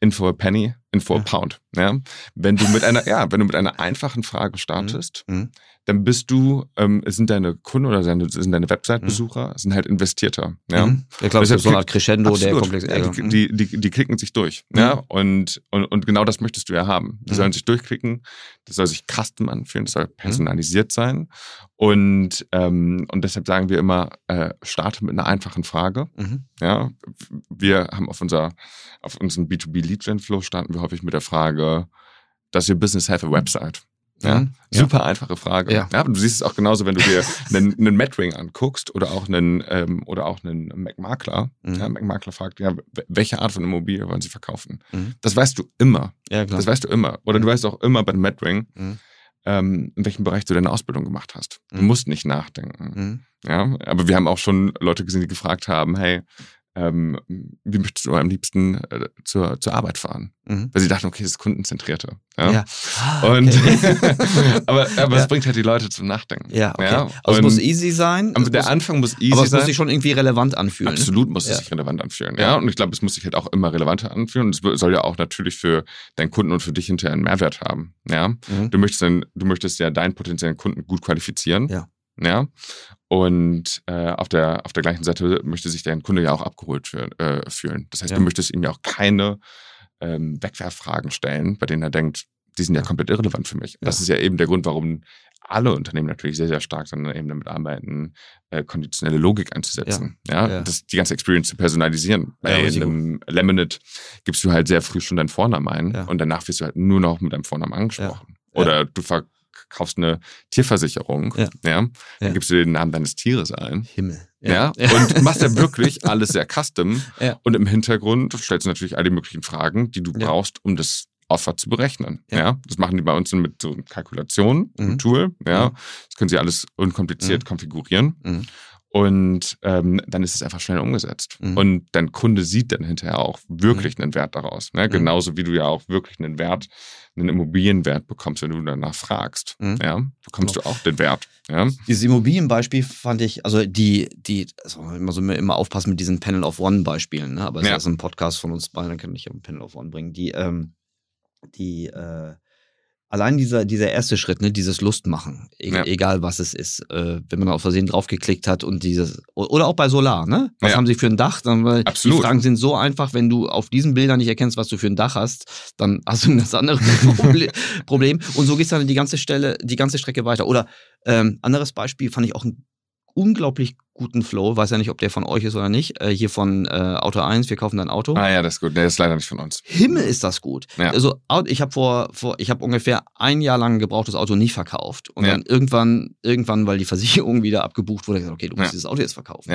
Speaker 2: in for a penny, in for a pound. Ja? Wenn du mit einer, ja, wenn du mit einer einfachen Frage startest, mhm. Mhm dann bist du, ähm, sind deine Kunden oder sind, sind deine Website-Besucher, mhm. sind halt investierter. Ja,
Speaker 1: mhm. ich glaube, das ist so eine Art Crescendo absolut, der komplex.
Speaker 2: Ja, die, die, die, klicken sich durch. Mhm. Ja, und, und, und genau das möchtest du ja haben. Die mhm. sollen sich durchklicken, das soll sich custom anfühlen, das soll mhm. personalisiert sein. Und, ähm, und deshalb sagen wir immer, äh, starte mit einer einfachen Frage. Mhm. Ja, wir haben auf unser, auf unseren B2B Lead Gen Flow starten wir häufig mit der Frage, does your business have a website? Ja? Mhm. Super ja. einfache Frage. Ja. ja. Du siehst es auch genauso, wenn du dir einen, einen Madring anguckst oder auch einen, ähm, oder auch einen Mac-Makler. Mhm. Ja, Mac-Makler fragt, ja, welche Art von Immobilie wollen sie verkaufen? Mhm. Das weißt du immer. Ja, klar. Das weißt du immer. Oder du mhm. weißt auch immer bei einem Madring, mhm. ähm, in welchem Bereich du deine Ausbildung gemacht hast. Du musst nicht nachdenken. Ja, aber wir haben auch schon Leute gesehen, die gefragt haben, hey, ähm, wie möchtest du am liebsten äh, zur, zur Arbeit fahren? Mhm. Weil sie dachten, okay, das ist kundenzentrierter. Ja. ja. Ah, und aber aber ja. es bringt halt die Leute zum Nachdenken.
Speaker 1: Ja, okay. ja? Also es muss easy sein.
Speaker 2: Aber der
Speaker 1: muss,
Speaker 2: Anfang muss easy sein.
Speaker 1: Aber es muss sich schon irgendwie relevant anfühlen.
Speaker 2: Absolut muss es sich relevant anfühlen. Ja. Und ich glaube, es muss sich halt auch immer relevanter anfühlen. Und es soll ja auch natürlich für deinen Kunden und für dich hinterher einen Mehrwert haben. Ja. Mhm. Du möchtest dann, du möchtest ja deinen potenziellen Kunden gut qualifizieren. Ja. Ja. Und äh, auf, der, auf der gleichen Seite möchte sich dein Kunde ja auch abgeholt für, äh, fühlen. Das heißt, ja. du möchtest ihm ja auch keine ähm, Wegwerffragen stellen, bei denen er denkt, die sind ja komplett irrelevant für mich. Ja. Das ist ja eben der Grund, warum alle Unternehmen natürlich sehr, sehr stark dann eben damit arbeiten, äh, konditionelle Logik einzusetzen. Ja, ja, ja. Das, die ganze Experience zu personalisieren. Bei ja, einem Laminate gibst du halt sehr früh schon deinen Vornamen ein und danach wirst du halt nur noch mit deinem Vornamen angesprochen. Oder du ver kaufst eine Tierversicherung, ja. ja dann gibst du den Namen deines Tieres ein.
Speaker 1: Himmel.
Speaker 2: Ja. ja. Und machst ja wirklich alles sehr custom. Ja. Und im Hintergrund stellst du natürlich all die möglichen Fragen, die du brauchst, um das Offer zu berechnen. Ja. ja. Das machen die bei uns mit so Kalkulationen, mhm. einem Tool. Ja. Mhm. Das können sie alles unkompliziert mhm. konfigurieren. Mhm. Und ähm, dann ist es einfach schnell umgesetzt. Mhm. Und dein Kunde sieht dann hinterher auch wirklich mhm. einen Wert daraus. Ne? Genauso wie du ja auch wirklich einen Wert, einen Immobilienwert bekommst, wenn du danach fragst. Mhm. Ja? Bekommst genau. du auch den Wert. Ja?
Speaker 1: Dieses Immobilienbeispiel fand ich, also die, die, also immer so immer aufpassen mit diesen Panel of One Beispielen, ne? aber es ja. ist ein Podcast von uns beiden, dann kann ich ja ein Panel of One bringen. Die, ähm, die, äh, allein dieser, dieser erste Schritt, ne, dieses Lustmachen, e ja. egal was es ist, äh, wenn man auf Versehen draufgeklickt hat und dieses, oder auch bei Solar, ne? Was ja. haben sie für ein Dach? Dann, weil Absolut. Die Fragen sind so einfach, wenn du auf diesen Bildern nicht erkennst, was du für ein Dach hast, dann hast du ein ganz anderes Problem. Und so geht es dann die ganze Stelle, die ganze Strecke weiter. Oder ähm, anderes Beispiel fand ich auch ein unglaublich guten Flow. Weiß ja nicht, ob der von euch ist oder nicht. Äh, hier von äh, Auto 1, wir kaufen dein Auto.
Speaker 2: Ah ja, das ist gut. Der ist leider nicht von uns.
Speaker 1: Himmel ist das gut. Ja. Also ich habe vor, vor, ich habe ungefähr ein Jahr lang ein gebrauchtes Auto nicht verkauft. Und ja. dann irgendwann, irgendwann, weil die Versicherung wieder abgebucht wurde, gesagt, okay, du musst ja. dieses Auto jetzt verkaufen.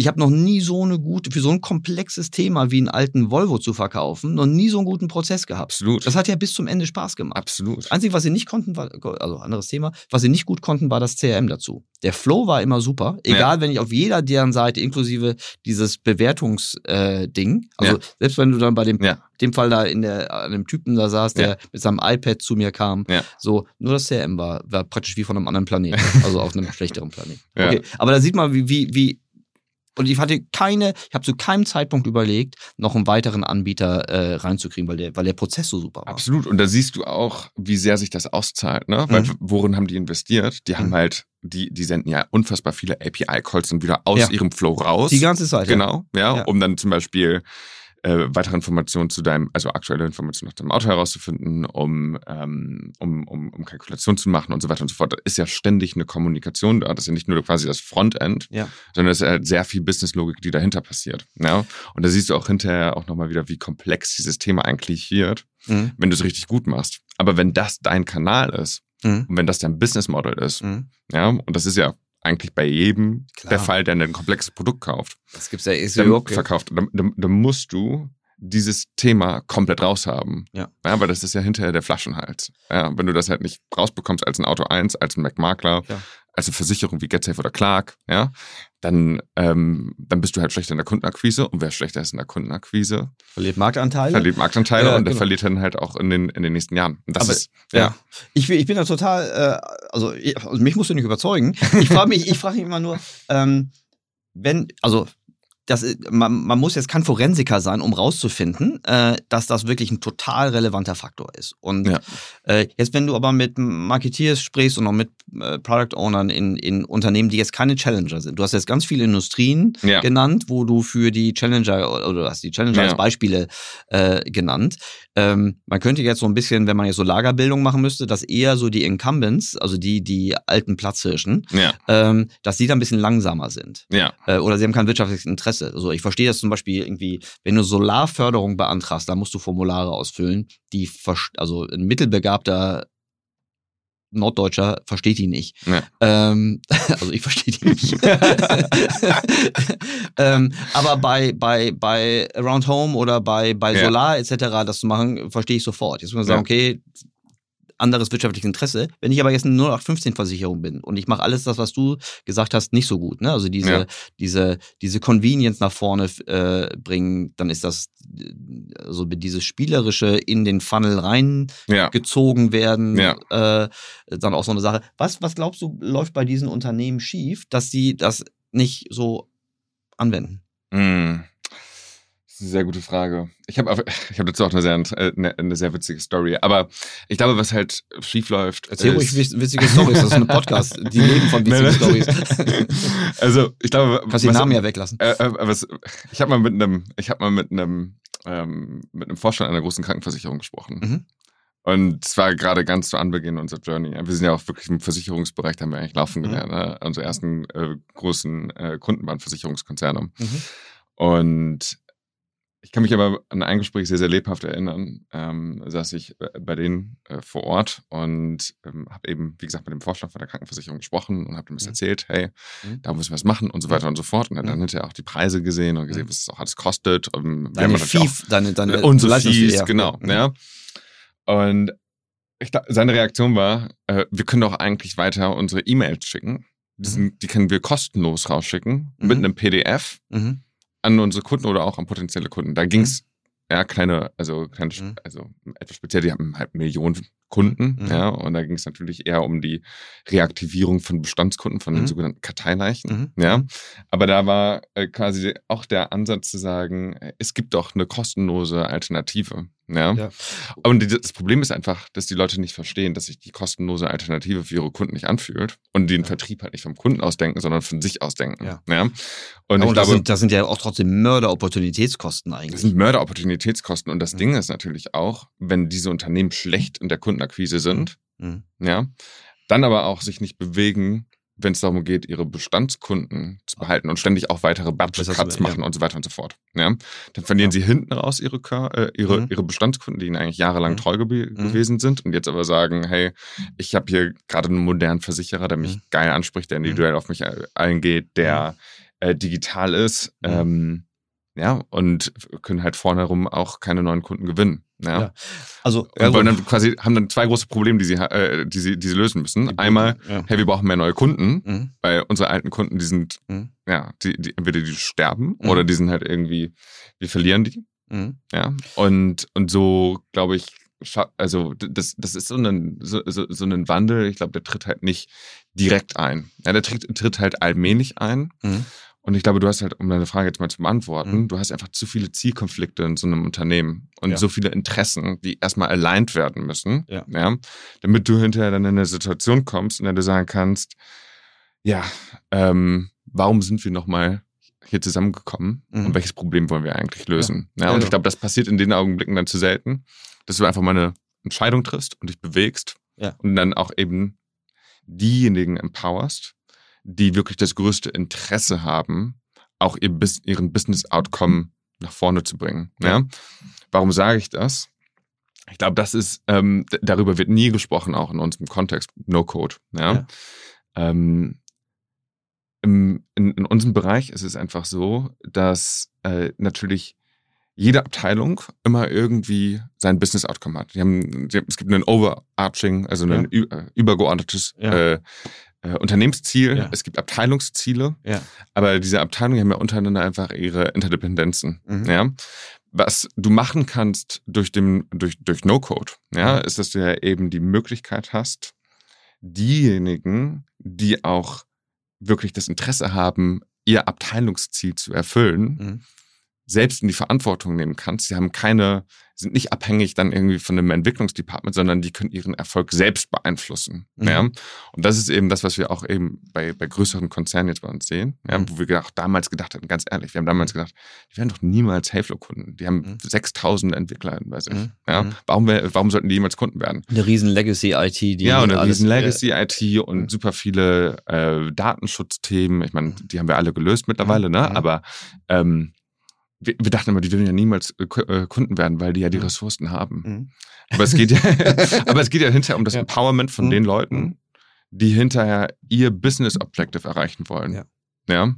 Speaker 1: Ich habe noch nie so eine gute, für so ein komplexes Thema wie einen alten Volvo zu verkaufen, noch nie so einen guten Prozess gehabt.
Speaker 2: Absolut.
Speaker 1: Das hat ja bis zum Ende Spaß gemacht.
Speaker 2: Absolut.
Speaker 1: Das Einzige, was sie nicht konnten, war, also anderes Thema, was sie nicht gut konnten, war das CRM dazu. Der Flow war immer super, egal ja. wenn ich auf jeder deren Seite, inklusive dieses Bewertungsding, äh, also ja. selbst wenn du dann bei dem, ja. dem Fall da in der, an dem Typen da saß, der mit seinem iPad zu mir kam, so, nur das CRM war, war praktisch wie von einem anderen Planeten, also auf einem schlechteren Planeten. Okay. Aber da sieht man, wie, wie, wie und ich hatte keine, ich habe zu keinem Zeitpunkt überlegt, noch einen weiteren Anbieter äh, reinzukriegen, weil der, weil der Prozess so super war.
Speaker 2: Absolut. Und da siehst du auch, wie sehr sich das auszahlt, ne? Weil mhm. worin haben die investiert? Die haben mhm. halt, die, die senden ja unfassbar viele API-Calls und wieder aus ja. ihrem Flow raus.
Speaker 1: Die ganze Zeit.
Speaker 2: Genau, ja. ja. Um dann zum Beispiel äh, weitere Informationen zu deinem, also aktuelle Informationen nach deinem Auto herauszufinden, um, ähm, um, um, um Kalkulation zu machen und so weiter und so fort. Da ist ja ständig eine Kommunikation da. Das ist ja nicht nur quasi das Frontend, ja. sondern es ist halt sehr viel Businesslogik, die dahinter passiert. Ja? Und da siehst du auch hinterher auch nochmal wieder, wie komplex dieses Thema eigentlich wird, mhm. wenn du es richtig gut machst. Aber wenn das dein Kanal ist, mhm. und wenn das dein Business Model ist, mhm. ja, und das ist ja eigentlich bei jedem Klar. der Fall, der ein komplexes Produkt kauft.
Speaker 1: Das gibt's ja eh
Speaker 2: so verkauft. Dann, dann, dann, musst du dieses Thema komplett raushaben. Ja. ja. Weil das ist ja hinterher der Flaschenhals. Ja, wenn du das halt nicht rausbekommst als ein Auto 1, als ein Mac-Makler, ja also Versicherung wie GetSafe oder Clark, ja, dann, ähm, dann bist du halt schlechter in der Kundenakquise und wer schlechter ist in der Kundenakquise,
Speaker 1: verliert Marktanteile.
Speaker 2: Verliert Marktanteile ja, und der genau. verliert dann halt auch in den, in den nächsten Jahren.
Speaker 1: Und das Aber, ist, ja. ja. Ich, ich bin da total, äh, also, ich, also mich musst du nicht überzeugen. Ich frage mich, ich frage mich immer nur, ähm, wenn, also das, man, man muss jetzt kein Forensiker sein, um rauszufinden, äh, dass das wirklich ein total relevanter Faktor ist. Und ja. äh, jetzt, wenn du aber mit Marketeers sprichst und auch mit äh, Product Ownern in, in Unternehmen, die jetzt keine Challenger sind, du hast jetzt ganz viele Industrien ja. genannt, wo du für die Challenger oder du hast die Challenger ja. als Beispiele äh, genannt. Ähm, man könnte jetzt so ein bisschen, wenn man jetzt so Lagerbildung machen müsste, dass eher so die Incumbents, also die, die alten Platzhirschen, ja. ähm, dass die da ein bisschen langsamer sind. Ja. Äh, oder sie haben kein wirtschaftliches Interesse. Also ich verstehe das zum Beispiel irgendwie, wenn du Solarförderung beantragst, da musst du Formulare ausfüllen, die, also ein mittelbegabter Norddeutscher versteht die nicht. Ja. Ähm, also ich verstehe die nicht. ähm, aber bei, bei, bei Around Home oder bei, bei Solar ja. etc. das zu machen, verstehe ich sofort. Jetzt muss man sagen, ja. okay, anderes wirtschaftliches Interesse. Wenn ich aber jetzt eine 0815-Versicherung bin und ich mache alles das, was du gesagt hast, nicht so gut, ne? also diese, ja. diese, diese Convenience nach vorne äh, bringen, dann ist das also dieses Spielerische in den Funnel reingezogen ja. werden, ja. äh, dann auch so eine Sache. Was, was glaubst du, läuft bei diesen Unternehmen schief, dass sie das nicht so anwenden?
Speaker 2: Mm. Das ist eine sehr gute Frage. Ich habe hab dazu auch eine sehr, eine, eine, sehr witzige Story. Aber ich glaube, was halt schief läuft.
Speaker 1: Erzähl ruhig witzige Stories. Das ist ein Podcast. Die leben von witzigen Stories.
Speaker 2: Also, ich glaube.
Speaker 1: Was die Namen ja weglassen.
Speaker 2: Äh, äh, was, ich habe mal mit einem, ich habe mal mit einem, ähm, mit einem Vorstand einer großen Krankenversicherung gesprochen. Mhm. Und es war gerade ganz zu Anbeginn unserer Journey. Wir sind ja auch wirklich im Versicherungsbereich, da haben wir eigentlich laufen mhm. gelernt. Ne? Unsere ersten äh, großen äh, Kunden waren Versicherungskonzerne. Mhm. Und ich kann mich aber an ein Gespräch sehr, sehr lebhaft erinnern. Ähm, saß ich bei denen äh, vor Ort und ähm, habe eben, wie gesagt, mit dem Vorstand von der Krankenversicherung gesprochen und habe ihm das mhm. erzählt, hey, mhm. da müssen wir was machen und so weiter und so fort. Und dann mhm. hinterher auch die Preise gesehen und gesehen, was es auch alles kostet. Und
Speaker 1: deine Fief, deine, deine
Speaker 2: unsere Fees, ja. genau. Mhm. Ja. Und ich, seine Reaktion war, äh, wir können doch eigentlich weiter unsere E-Mails schicken. Die, sind, mhm. die, können wir kostenlos rausschicken mit mhm. einem PDF an unsere Kunden oder auch an potenzielle Kunden. Da ging es, mhm. ja, kleine, also, kleine, mhm. also etwas speziell, die haben halt Millionen Kunden, mhm. ja, und da ging es natürlich eher um die Reaktivierung von Bestandskunden, von den mhm. sogenannten Karteileichen, mhm. ja. Aber da war äh, quasi auch der Ansatz zu sagen, äh, es gibt doch eine kostenlose Alternative. Ja. ja. Und das Problem ist einfach, dass die Leute nicht verstehen, dass sich die kostenlose Alternative für ihre Kunden nicht anfühlt und den ja. Vertrieb halt nicht vom Kunden ausdenken, sondern von sich ausdenken. Ja. ja? Und,
Speaker 1: und ich das, glaube, sind, das sind ja auch trotzdem Mörderopportunitätskosten eigentlich.
Speaker 2: Das sind Mörderopportunitätskosten. Und das mhm. Ding ist natürlich auch, wenn diese Unternehmen schlecht in der Kundenakquise sind, mhm. ja, dann aber auch sich nicht bewegen, wenn es darum geht, ihre Bestandskunden zu behalten und ständig auch weitere Budget-Cuts machen ja. und so weiter und so fort. Ja? Dann verlieren ja. sie hinten raus ihre, äh, ihre, mhm. ihre Bestandskunden, die ihnen eigentlich jahrelang mhm. treu ge mhm. gewesen sind und jetzt aber sagen, hey, ich habe hier gerade einen modernen Versicherer, der mich mhm. geil anspricht, der individuell auf mich eingeht, der äh, digital ist. Mhm. Ähm, ja, und können halt vorne herum auch keine neuen Kunden gewinnen. Ja. ja. Also und wollen dann quasi haben dann zwei große Probleme, die sie, äh, die sie, die sie lösen müssen. Einmal, ja. hey, wir brauchen mehr neue Kunden, mhm. weil unsere alten Kunden, die sind, mhm. ja, die, die, entweder die sterben mhm. oder die sind halt irgendwie, wir verlieren die. Mhm. Ja. Und, und so, glaube ich, also das, das ist so ein, so, so, so ein Wandel, ich glaube, der tritt halt nicht direkt ein. Ja, der tritt, tritt halt allmählich ein. Und ich glaube, du hast halt, um deine Frage jetzt mal zu beantworten, mhm. du hast einfach zu viele Zielkonflikte in so einem Unternehmen und ja. so viele Interessen, die erstmal aligned werden müssen, ja. ja. damit du hinterher dann in eine Situation kommst, in der du sagen kannst, ja, ähm, warum sind wir nochmal hier zusammengekommen mhm. und welches Problem wollen wir eigentlich lösen? Ja. ja und ich also glaube, das passiert in den Augenblicken dann zu selten, dass du einfach mal eine Entscheidung triffst und dich bewegst und dann auch eben diejenigen empowerst, die wirklich das größte Interesse haben, auch ihr, ihren Business-Outcome nach vorne zu bringen. Ja? Warum sage ich das? Ich glaube, das ist, ähm, darüber wird nie gesprochen, auch in unserem Kontext No-Code. Ja? ja. Ähm, in, in, unserem Bereich ist es einfach so, dass äh, natürlich jede Abteilung immer irgendwie sein Business Outcome hat. Haben, es gibt einen Overarching, also ein ja. Äh, übergeordnetes ja. äh, äh, Unternehmensziel, ja. es gibt Abteilungsziele, ja. aber diese Abteilungen haben ja untereinander einfach ihre Interdependenzen. Mhm. Ja? Was du machen kannst durch, dem, durch, durch No-Code, ja, ist, dass du ja eben die Möglichkeit hast, diejenigen, die auch wirklich das Interesse haben, ihr Abteilungsziel zu erfüllen, mhm. selbst in die Verantwortung nehmen kannst. Sie haben keine sind nicht abhängig dann irgendwie von einem Entwicklungsdepartment, sondern die können ihren Erfolg selbst beeinflussen. Mhm. Ja? Und das ist eben das, was wir auch eben bei, bei größeren Konzernen jetzt bei uns sehen, ja? Mhm. wo wir auch damals gedacht hatten, ganz ehrlich, wir haben damals gedacht, die werden doch niemals Halo-Kunden. Die haben mhm. 6000 Entwickler bei sich. Mhm. Ja? Mhm. Warum, warum sollten die jemals Kunden werden?
Speaker 1: Eine riesen Legacy-IT.
Speaker 2: die Ja, und eine riesen Legacy-IT und mhm. super viele äh, Datenschutzthemen. Ich meine, die haben wir alle gelöst mittlerweile, ne? aber ähm, wir, wir, dachten immer, die würden ja niemals äh, äh, Kunden werden, weil die ja die Ressourcen haben. Mhm. Aber es geht ja, aber es geht ja hinterher um das. Empowerment von mhm. den Leuten, mhm. die hinterher ihr Business Objective erreichen wollen. Ja. ja?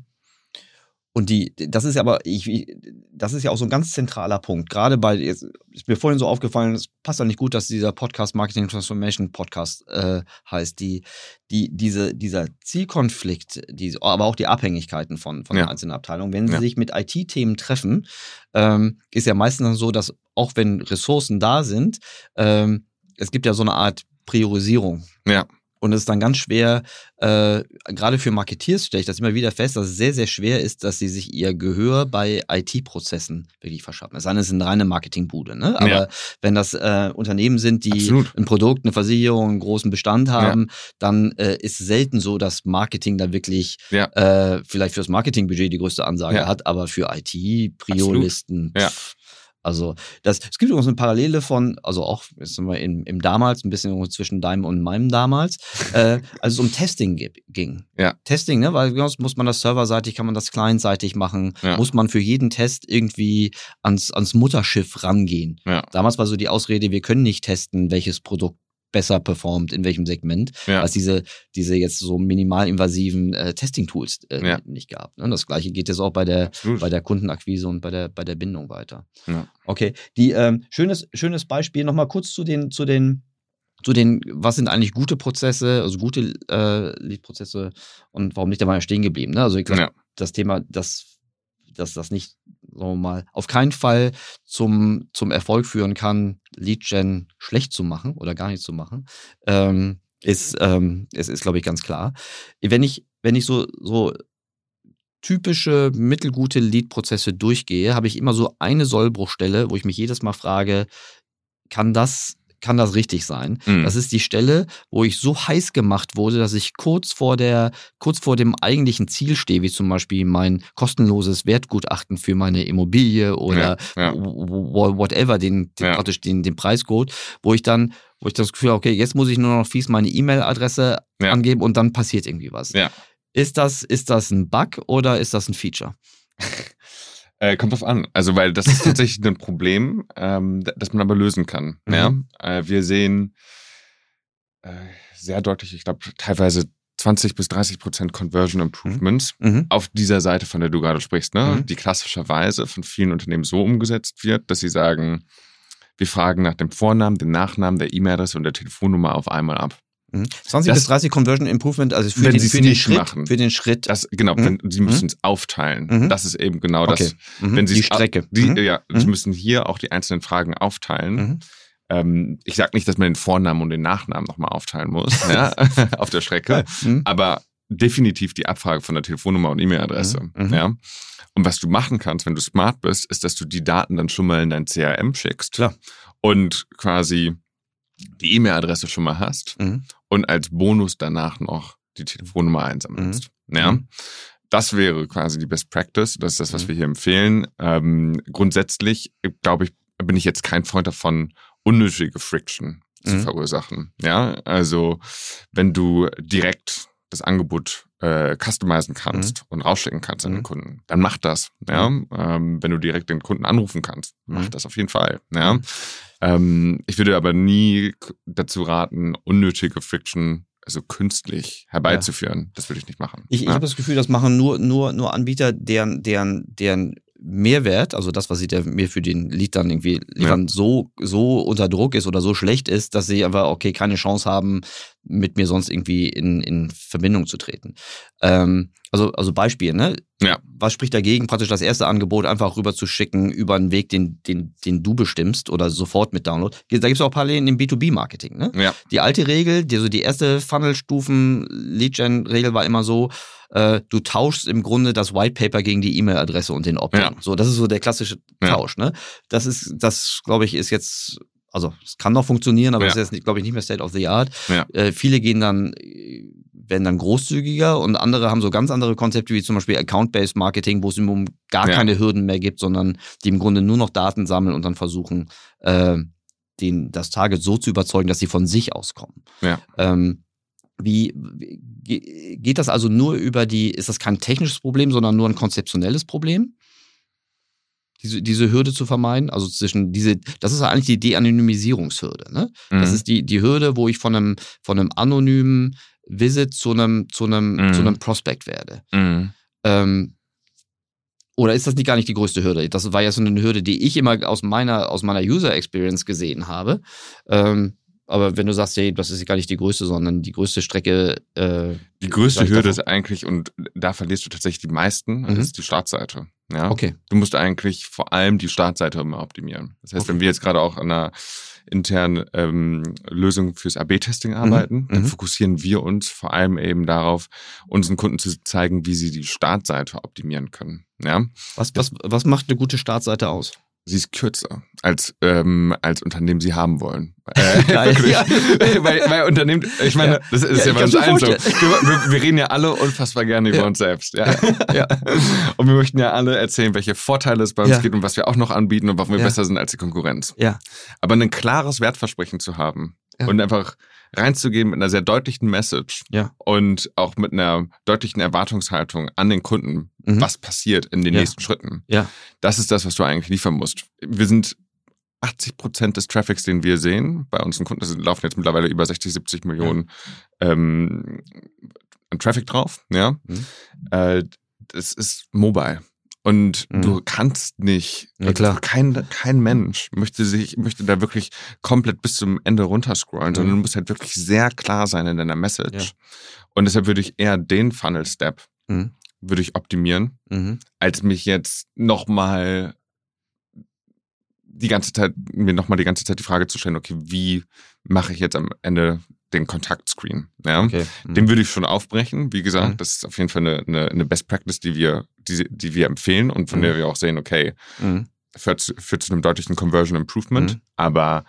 Speaker 1: Und die, das ist ja aber, ich, das ist ja auch so ein ganz zentraler Punkt. Gerade bei, jetzt ist mir vorhin so aufgefallen, es passt ja nicht gut, dass dieser Podcast Marketing Transformation Podcast äh, heißt. Die, die, diese, dieser Zielkonflikt, die, aber auch die Abhängigkeiten von, von ja. einzelnen Abteilungen, wenn sie ja. sich mit IT-Themen treffen, ähm, ist ja meistens dann so, dass auch wenn Ressourcen da sind, ähm, es gibt ja so eine Art Priorisierung.
Speaker 2: Ja.
Speaker 1: Und es ist dann ganz schwer, äh, gerade für Marketeers stelle ich das immer wieder fest, dass es sehr, sehr schwer ist, dass sie sich ihr Gehör bei IT-Prozessen wirklich verschaffen. Es ist eine reine Marketingbude, ne? Aber ja. wenn das äh, Unternehmen sind, die Absolut. ein Produkt, eine Versicherung, einen großen Bestand haben, ja. dann äh, ist selten so, dass Marketing da wirklich ja. äh, vielleicht fürs Marketingbudget die größte Ansage hat, aber für IT-Priolisten. Ja. Also das, es gibt übrigens eine Parallele von, also auch jetzt sind wir in, im damals, ein bisschen zwischen deinem und meinem damals, äh, als es um Testing ging.
Speaker 2: Ja.
Speaker 1: Testing, ne? Weil sonst muss man das serverseitig, kann man das clientseitig machen, ja. muss man für jeden Test irgendwie ans, ans Mutterschiff rangehen. Ja. Damals war so die Ausrede, wir können nicht testen, welches Produkt besser performt, in welchem Segment, ja. als diese, diese jetzt so minimalinvasiven äh, Testing-Tools äh, ja. nicht gehabt. Ne? Das gleiche geht jetzt auch bei der, bei der Kundenakquise und bei der, bei der Bindung weiter. Ja. Okay, die ähm, schönes, schönes Beispiel, nochmal kurz zu den, zu den zu den, was sind eigentlich gute Prozesse, also gute äh, Lead-Prozesse und warum nicht, da ja stehen geblieben. Ne? Also ich glaube, das Thema, das dass das nicht, sagen wir mal, auf keinen Fall zum, zum Erfolg führen kann, Lead-Gen schlecht zu machen oder gar nicht zu machen, ähm, ist, ähm, ist, ist glaube ich, ganz klar. Wenn ich, wenn ich so, so typische mittelgute Lead-Prozesse durchgehe, habe ich immer so eine Sollbruchstelle, wo ich mich jedes Mal frage, kann das kann das richtig sein. Mhm. Das ist die Stelle, wo ich so heiß gemacht wurde, dass ich kurz vor der, kurz vor dem eigentlichen Ziel stehe, wie zum Beispiel mein kostenloses Wertgutachten für meine Immobilie oder ja, ja. whatever, den, den ja. praktisch den, den Preiscode, wo ich dann, wo ich das Gefühl habe, okay, jetzt muss ich nur noch fies meine E-Mail-Adresse angeben und dann passiert irgendwie was. Ist das, ist das ein Bug oder ist das ein Feature?
Speaker 2: Äh, kommt drauf an. Also, weil das ist tatsächlich ein Problem, ähm, das man aber lösen kann. Mhm. Ja? Äh, wir sehen äh, sehr deutlich, ich glaube, teilweise 20 bis 30 Prozent Conversion Improvements mhm. mhm. auf dieser Seite, von der du gerade sprichst, ne? Mhm. die klassischerweise von vielen Unternehmen so umgesetzt wird, dass sie sagen, wir fragen nach dem Vornamen, dem Nachnamen, der E-Mail-Adresse und der Telefonnummer auf einmal ab.
Speaker 1: 20 mhm. das, bis 30 Conversion Improvement, also für, den, für den, Schritt,
Speaker 2: machen,
Speaker 1: für den Schritt.
Speaker 2: Das, genau, mhm. wenn, sie müssen es aufteilen. Mhm. Das ist eben genau okay. das. Wenn sie
Speaker 1: die Strecke.
Speaker 2: Die, Ja, sie müssen hier auch die einzelnen Fragen aufteilen. Ähm, ich sage nicht, dass man den Vornamen und den Nachnamen nochmal aufteilen muss ja, auf der Strecke, aber definitiv die Abfrage von der Telefonnummer und E-Mail-Adresse. Ja. Und was du machen kannst, wenn du smart bist, ist, dass du die Daten dann schon mal in dein CRM schickst.
Speaker 1: Klar.
Speaker 2: Und quasi die E-Mail-Adresse schon mal hast mhm. Und als Bonus danach noch die Telefonnummer einsammelst. Mhm. Ja. Mhm. Das wäre quasi die Best Practice. Das ist das, was mhm. wir hier empfehlen. Ähm, grundsätzlich, glaube ich, bin ich jetzt kein Freund davon, unnötige Friction zu mhm. verursachen. Ja, also wenn du direkt das Angebot äh, customizen kannst mhm. und rausschicken kannst an den Kunden, dann mach das. Ja? Ähm, wenn du direkt den Kunden anrufen kannst, mach das auf jeden Fall. Ja? Ähm, ich würde aber nie dazu raten, unnötige Friction also künstlich herbeizuführen. Ja. Das würde ich nicht machen.
Speaker 1: Ich, ich ja? habe das Gefühl, das machen nur, nur, nur Anbieter, deren, deren, deren Mehrwert, also das, was sie mir für den Lied dann irgendwie liefern, ja. so, so unter Druck ist oder so schlecht ist, dass sie einfach, okay, keine Chance haben, mit mir sonst irgendwie in, in Verbindung zu treten. Ähm, also, also Beispiel, ne?
Speaker 2: Ja.
Speaker 1: Was spricht dagegen, praktisch das erste Angebot einfach rüber zu schicken über einen Weg, den, den, den du bestimmst oder sofort mit Download? Da gibt es auch Parallelen im B2B-Marketing, ne?
Speaker 2: Ja.
Speaker 1: Die alte Regel, die, also die erste Funnel-Stufen-Lead-Gen-Regel war immer so, äh, du tauschst im Grunde das White Paper gegen die E-Mail-Adresse und den Opt-in. Ja. So, das ist so der klassische Tausch, ja. ne? Das ist, das glaube ich, ist jetzt also es kann noch funktionieren, aber ja. das ist jetzt, glaube ich, nicht mehr State of the Art.
Speaker 2: Ja.
Speaker 1: Äh, viele gehen dann, werden dann großzügiger und andere haben so ganz andere Konzepte wie zum Beispiel Account-Based Marketing, wo es im Moment gar ja. keine Hürden mehr gibt, sondern die im Grunde nur noch Daten sammeln und dann versuchen, äh, den, das Target so zu überzeugen, dass sie von sich auskommen.
Speaker 2: Ja.
Speaker 1: Ähm, wie geht das also nur über die, ist das kein technisches Problem, sondern nur ein konzeptionelles Problem? Diese, diese Hürde zu vermeiden. Also zwischen diese, das ist eigentlich die De-Anonymisierungshürde. Ne? Mhm. Das ist die, die Hürde, wo ich von einem, von einem anonymen Visit zu einem, zu einem, mhm. zu einem Prospect werde.
Speaker 2: Mhm.
Speaker 1: Ähm, oder ist das nicht gar nicht die größte Hürde? Das war ja so eine Hürde, die ich immer aus meiner, aus meiner User Experience gesehen habe. Ähm, aber wenn du sagst, hey, das ist gar nicht die größte, sondern die größte Strecke. Äh,
Speaker 2: die größte Hürde ist eigentlich, und da verlierst du tatsächlich die meisten, mhm. ist die Startseite. Ja?
Speaker 1: Okay.
Speaker 2: Du musst eigentlich vor allem die Startseite immer optimieren. Das heißt, okay. wenn wir jetzt gerade auch an einer internen ähm, Lösung fürs AB-Testing mhm. arbeiten, mhm. dann fokussieren wir uns vor allem eben darauf, unseren Kunden zu zeigen, wie sie die Startseite optimieren können. Ja?
Speaker 1: Was, was, was macht eine gute Startseite aus?
Speaker 2: Sie ist kürzer als, ähm, als Unternehmen sie haben wollen. Äh,
Speaker 1: ja.
Speaker 2: weil, weil Unternehmen, ich meine, ja. das ist ja, ja bei uns allen so. Wir, wir, wir, reden ja alle unfassbar gerne über uns selbst. Ja. Und wir möchten ja alle erzählen, welche Vorteile es bei uns gibt und was wir auch noch anbieten und warum wir besser sind als die Konkurrenz.
Speaker 1: Ja.
Speaker 2: Aber ein klares Wertversprechen zu haben und einfach reinzugehen mit einer sehr deutlichen Message
Speaker 1: ja.
Speaker 2: und auch mit einer deutlichen Erwartungshaltung an den Kunden, mhm. was passiert in den
Speaker 1: ja.
Speaker 2: nächsten Schritten.
Speaker 1: Ja.
Speaker 2: Das ist das, was du eigentlich liefern musst. Wir sind 80 Prozent des Traffics, den wir sehen, bei unseren Kunden, das laufen jetzt mittlerweile über 60, 70 Millionen ja. ähm, an Traffic drauf. Ja, mhm. äh, das ist mobile. Und mhm. du kannst nicht,
Speaker 1: ja, klar.
Speaker 2: Kein, kein Mensch möchte sich, möchte da wirklich komplett bis zum Ende runterscrollen, mhm. sondern du musst halt wirklich sehr klar sein in deiner Message. Ja. Und deshalb würde ich eher den Funnel-Step mhm. würde ich optimieren,
Speaker 1: mhm.
Speaker 2: als mich jetzt nochmal die ganze Zeit, mir nochmal die ganze Zeit die Frage zu stellen, okay, wie mache ich jetzt am Ende den Kontaktscreen. Ja?
Speaker 1: Okay.
Speaker 2: Mhm. Den würde ich schon aufbrechen. Wie gesagt, mhm. das ist auf jeden Fall eine, eine, eine, Best Practice, die wir, die, die wir empfehlen und von mhm. der wir auch sehen, okay,
Speaker 1: mhm.
Speaker 2: führt, zu, führt zu einem deutlichen Conversion Improvement. Mhm. Aber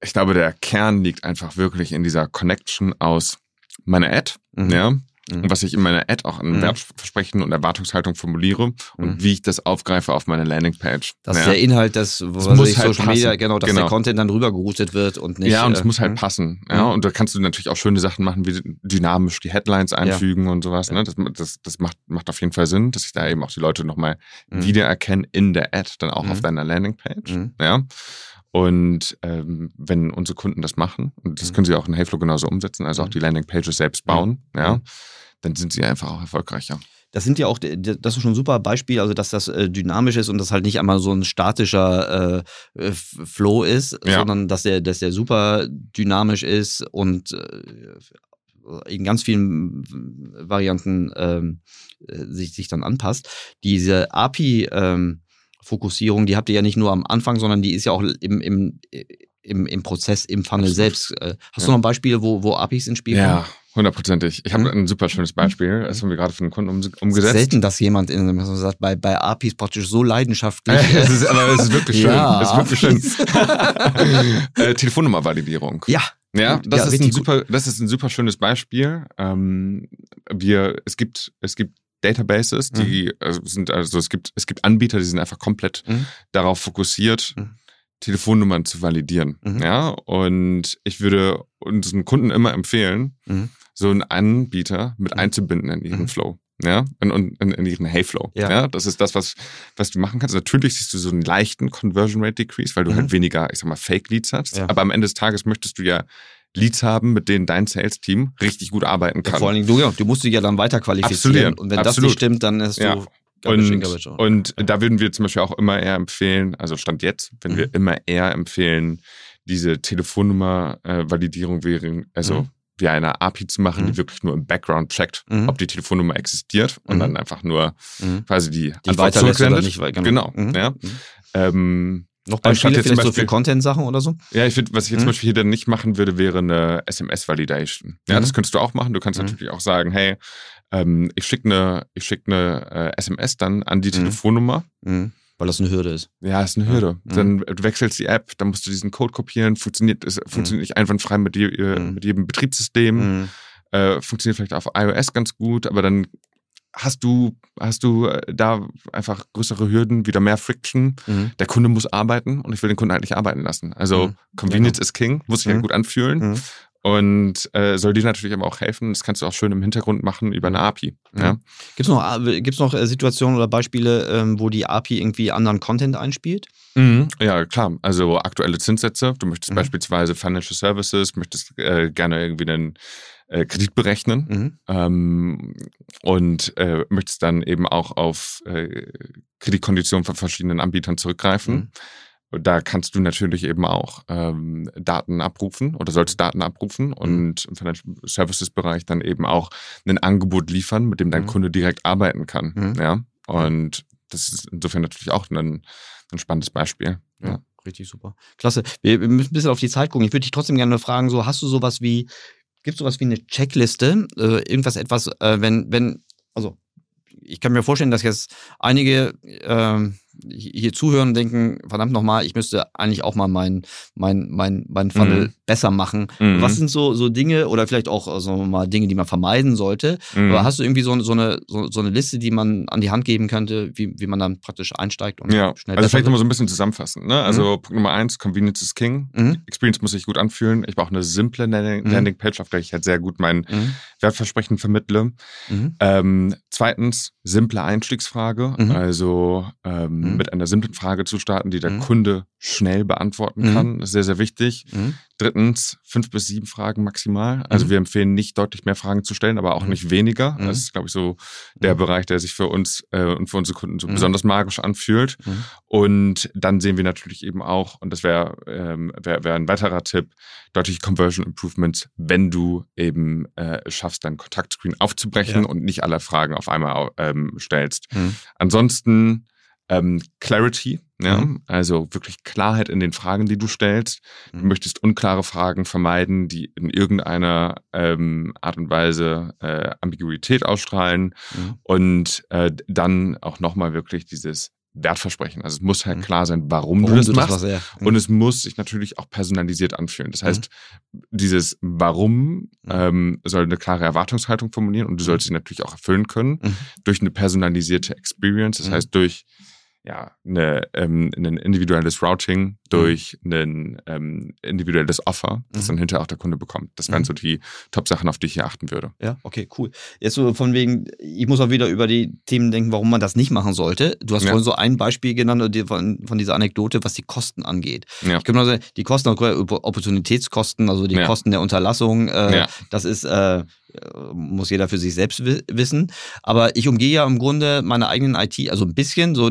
Speaker 2: ich glaube, der Kern liegt einfach wirklich in dieser Connection aus meiner Ad, ja, Mhm. Und was ich in meiner Ad auch an mhm. Wertversprechen und Erwartungshaltung formuliere und mhm. wie ich das aufgreife auf meine Landingpage.
Speaker 1: Das ja. ist der Inhalt, das,
Speaker 2: was muss ich, halt Social
Speaker 1: Media, genau, dass genau. der Content dann rübergeroutet wird und nicht.
Speaker 2: Ja, und es äh, muss halt passen. Ja, mhm. und da kannst du natürlich auch schöne Sachen machen, wie dynamisch die Headlines einfügen ja. und sowas. Ne? Das, das, das macht, macht auf jeden Fall Sinn, dass ich da eben auch die Leute nochmal mhm. wiedererkenne in der Ad, dann auch auf deiner Landingpage. Ja. Und ähm, wenn unsere Kunden das machen, und das mhm. können sie auch in Heyflow genauso umsetzen, also auch mhm. die Landingpages selbst bauen, ja, dann sind sie einfach auch erfolgreicher.
Speaker 1: Das sind ja auch, das ist schon ein super Beispiel, also dass das äh, dynamisch ist und das halt nicht einmal so ein statischer äh, äh Flow ist, ja. sondern dass der, dass der super dynamisch ist und äh, in ganz vielen Varianten ähm, sich, sich dann anpasst. Diese API ähm, Fokussierung, die habt ihr ja nicht nur am Anfang, sondern die ist ja auch im, im, im, im Prozess, im Funnel Absolut. selbst. Hast ja. du noch ein Beispiel, wo, wo APIs ins Spiel kommen?
Speaker 2: Ja, Hundertprozentig. Ich habe ein super schönes Beispiel. Das haben wir gerade für einen Kunden um, umgesetzt.
Speaker 1: Selten, dass jemand in, man sagt, bei, bei APIs praktisch so leidenschaftlich.
Speaker 2: es ist, aber es ist wirklich schön. Ja, es ist wirklich schön. äh, Telefonnummervalidierung.
Speaker 1: Ja.
Speaker 2: Ja, das, ja, ist ein super, das ist ein super schönes Beispiel. Ähm, wir, es gibt, es gibt Databases, die mhm. also sind, also es gibt, es gibt Anbieter, die sind einfach komplett mhm. darauf fokussiert, mhm. Telefonnummern zu validieren. Mhm. Ja, und ich würde unseren Kunden immer empfehlen, mhm so einen Anbieter mit mhm. einzubinden in ihren. Flow. Ja, in, in, in ihren Heyflow. Ja. ja, das ist das, was, was du machen kannst. Natürlich siehst du so einen leichten Conversion Rate Decrease, weil du halt weniger, ich sag mal, Fake Leads hast. Ja. Aber am Ende des Tages möchtest du ja Leads haben, mit denen dein Sales-Team richtig gut arbeiten kann. Ja,
Speaker 1: vor allen Dingen, du, ja, du musst dich ja dann weiter qualifizieren. Absolut. Und wenn Absolut. das nicht stimmt, dann ist du
Speaker 2: und, und da würden wir zum Beispiel auch immer eher empfehlen, also Stand jetzt, wenn mhm. wir immer eher empfehlen, diese Telefonnummer-Validierung äh, wäre, also mhm wie eine API zu machen, mhm. die wirklich nur im Background checkt, mhm. ob die Telefonnummer existiert und mhm. dann einfach nur mhm. quasi die,
Speaker 1: die Antwort zurücksendet. Nicht,
Speaker 2: genau. genau ja.
Speaker 1: Ähm, noch Beispiele vielleicht Beispiel, so für Content-Sachen oder so?
Speaker 2: Ja, ich finde, was ich jetzt zum Beispiel hier dann nicht machen würde, wäre eine SMS-Validation. Ja, das könntest du auch machen. Du kannst natürlich auch sagen, hey, ähm, ich schicke eine, ich schick eine äh, SMS dann an die Telefonnummer.
Speaker 1: Weil das eine Hürde ist.
Speaker 2: Ja, ist eine Hürde. Ja. Dann du wechselst die App, dann musst du diesen Code kopieren, funktioniert, es funktioniert mhm. nicht einwandfrei mit, die, mhm. mit jedem Betriebssystem. Mhm. Äh, funktioniert vielleicht auf iOS ganz gut, aber dann hast du, hast du äh, da einfach größere Hürden, wieder mehr Friction. Mhm. Der Kunde muss arbeiten und ich will den Kunden eigentlich arbeiten lassen. Also mhm. Convenience genau. is King, muss sich ja mhm. gut anfühlen und äh, soll dir natürlich aber auch helfen. Das kannst du auch schön im Hintergrund machen über eine API. Ja.
Speaker 1: Gibt es noch, äh, gibt's noch äh, Situationen oder Beispiele, ähm, wo die API irgendwie anderen Content einspielt?
Speaker 2: Mhm. Ja, klar. Also aktuelle Zinssätze. Du möchtest mhm. beispielsweise Financial Services, möchtest äh, gerne irgendwie einen äh, Kredit berechnen mhm. ähm, und äh, möchtest dann eben auch auf äh, Kreditkonditionen von verschiedenen Anbietern zurückgreifen. Mhm da kannst du natürlich eben auch ähm, Daten abrufen oder sollst Daten abrufen mhm. und im Financial Services Bereich dann eben auch ein Angebot liefern, mit dem dein mhm. Kunde direkt arbeiten kann. Mhm. Ja. Und das ist insofern natürlich auch ein, ein spannendes Beispiel. Ja. ja.
Speaker 1: Richtig super. Klasse. Wir, wir müssen ein bisschen auf die Zeit gucken. Ich würde dich trotzdem gerne fragen: so, hast du sowas wie, gibt es sowas wie eine Checkliste? Äh, irgendwas, etwas, äh, wenn, wenn, also ich kann mir vorstellen, dass jetzt einige äh, hier zuhören und denken, verdammt nochmal, ich müsste eigentlich auch mal mein, mein, mein, mein Funnel mhm. Besser machen. Mhm. Was sind so, so Dinge oder vielleicht auch also mal Dinge, die man vermeiden sollte? Mhm. Aber hast du irgendwie so, so, eine, so, so, eine Liste, die man an die Hand geben könnte, wie, wie man dann praktisch einsteigt und
Speaker 2: ja. schnell Also vielleicht nochmal so ein bisschen zusammenfassen. Ne? Also mhm. Punkt Nummer eins, Convenience is King. Mhm. Experience muss sich gut anfühlen. Ich brauche eine simple Landing, mhm. Landingpage, auf der ich halt sehr gut mein Wertversprechen vermittle. Ähm, zweitens, simple Einstiegsfrage. Also ähm, mit einer simplen Frage zu starten, die der Kunde schnell beantworten kann. ist sehr, sehr wichtig. Mhm. Drittens, fünf bis sieben Fragen maximal. Also mhm. wir empfehlen nicht deutlich mehr Fragen zu stellen, aber auch mhm. nicht weniger. Mhm. Das ist, glaube ich, so der mhm. Bereich, der sich für uns äh, und für unsere Kunden so mhm. besonders magisch anfühlt. Mhm. Und dann sehen wir natürlich eben auch, und das wäre ähm, wär, wär ein weiterer Tipp, deutliche Conversion Improvements, wenn du eben äh, schaffst, deinen Kontaktscreen aufzubrechen ja. und nicht alle Fragen auf einmal ähm, stellst. Ansonsten ähm, Clarity, ja, mhm. also wirklich Klarheit in den Fragen, die du stellst. Du mhm. möchtest unklare Fragen vermeiden, die in irgendeiner ähm, Art und Weise äh, Ambiguität ausstrahlen mhm. und äh, dann auch nochmal wirklich dieses Wertversprechen. Also es muss halt mhm. klar sein, warum, warum du das du machst. Das was, ja. Und mhm. es muss sich natürlich auch personalisiert anfühlen. Das heißt, dieses Warum ähm, soll eine klare Erwartungshaltung formulieren und du sollst sie natürlich auch erfüllen können durch eine personalisierte Experience. Das heißt, durch ja, eine, ähm, ein individuelles Routing durch mhm. ein ähm, individuelles Offer, das mhm. dann hinterher auch der Kunde bekommt. Das wären mhm. so die Top-Sachen, auf die ich hier achten würde.
Speaker 1: Ja, okay, cool. Jetzt so von wegen, ich muss auch wieder über die Themen denken, warum man das nicht machen sollte. Du hast ja. vorhin so ein Beispiel genannt von, von dieser Anekdote, was die Kosten angeht. Ja. Ich kann nur sagen, die Kosten, Opportunitätskosten, also die ja. Kosten der Unterlassung, äh, ja. das ist äh, muss jeder für sich selbst wissen. Aber ich umgehe ja im Grunde meine eigenen IT, also ein bisschen, so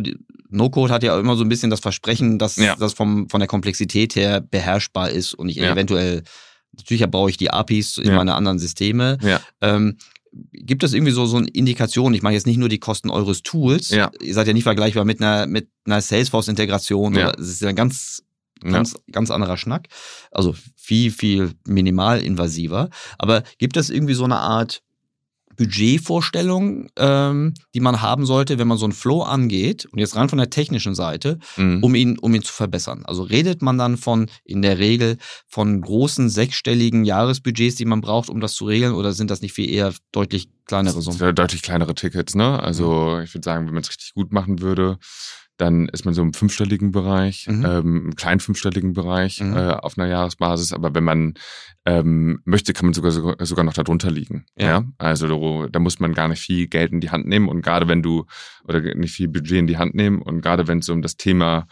Speaker 1: No-Code hat ja immer so ein bisschen das Versprechen, dass ja. das vom, von der Komplexität her beherrschbar ist und ich ja. eventuell, natürlich brauche ich die APIs in ja. meine anderen Systeme. Ähm, gibt es irgendwie so, so eine Indikation? Ich meine jetzt nicht nur die Kosten eures Tools. Ihr seid ja nicht vergleichbar mit einer, mit einer Salesforce-Integration. Es ist ja ein ganz, ganz, ganz anderer Schnack. Also viel, viel minimalinvasiver. Aber gibt es irgendwie so eine Art Budgetvorstellung, ähm, die man haben sollte, wenn man so einen Flow angeht und jetzt rein von der technischen Seite, mhm. um ihn, um ihn zu verbessern. Also redet man dann von in der Regel von großen sechsstelligen Jahresbudgets, die man braucht, um das zu regeln, oder sind das nicht viel eher deutlich kleinere Summen?
Speaker 2: Deutlich kleinere Tickets, ne? Also mhm. ich würde sagen, wenn man es richtig gut machen würde, dann ist man so im fünfstelligen Bereich, mhm. ähm, im kleinen fünfstelligen Bereich mhm. äh, auf einer Jahresbasis. Aber wenn man ähm, möchte, kann man sogar, sogar noch darunter liegen. Ja. ja? Also da muss man gar nicht viel Geld in die Hand nehmen und gerade wenn du oder nicht viel Budget in die Hand nehmen und gerade wenn es um das Thema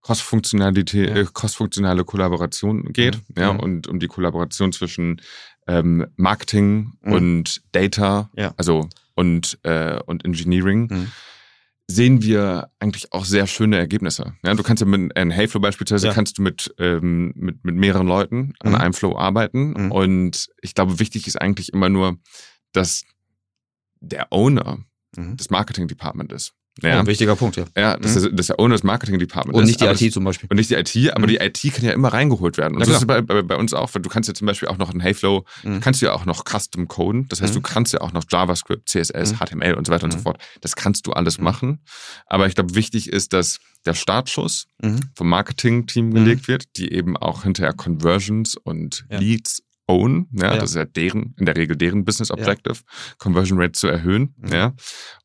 Speaker 2: Kostfunktionalität, ja. äh, kostfunktionale Kollaboration geht, mhm. ja, und um die Kollaboration zwischen ähm, Marketing mhm. und Data, ja. also und äh, und Engineering. Sehen wir eigentlich auch sehr schöne Ergebnisse. Ja, du kannst ja mit einem Heyflow beispielsweise ja. kannst du mit, ähm, mit, mit mehreren Leuten an mhm. einem Flow arbeiten. Mhm. Und ich glaube, wichtig ist eigentlich immer nur, dass der Owner mhm. des Marketing Department ist.
Speaker 1: Ja. Oh, ein wichtiger Punkt, ja.
Speaker 2: Ja, das, mhm. ist, das ist ja das Marketing Department.
Speaker 1: Und nicht die IT zum Beispiel.
Speaker 2: Und nicht die IT, aber mhm. die IT kann ja immer reingeholt werden. Und das ist bei, bei, bei, uns auch, weil du kannst ja zum Beispiel auch noch in Heyflow, mhm. kannst du ja auch noch Custom coden. Das heißt, du mhm. kannst ja auch noch JavaScript, CSS, HTML mhm. und so weiter und so mhm. fort. Das kannst du alles machen. Aber ich glaube, wichtig ist, dass der Startschuss vom Marketing-Team gelegt wird, die eben auch hinterher Conversions und ja. Leads own, ja, ja, das ist ja deren, in der Regel deren Business Objective, ja. Conversion Rate zu erhöhen, mhm. ja,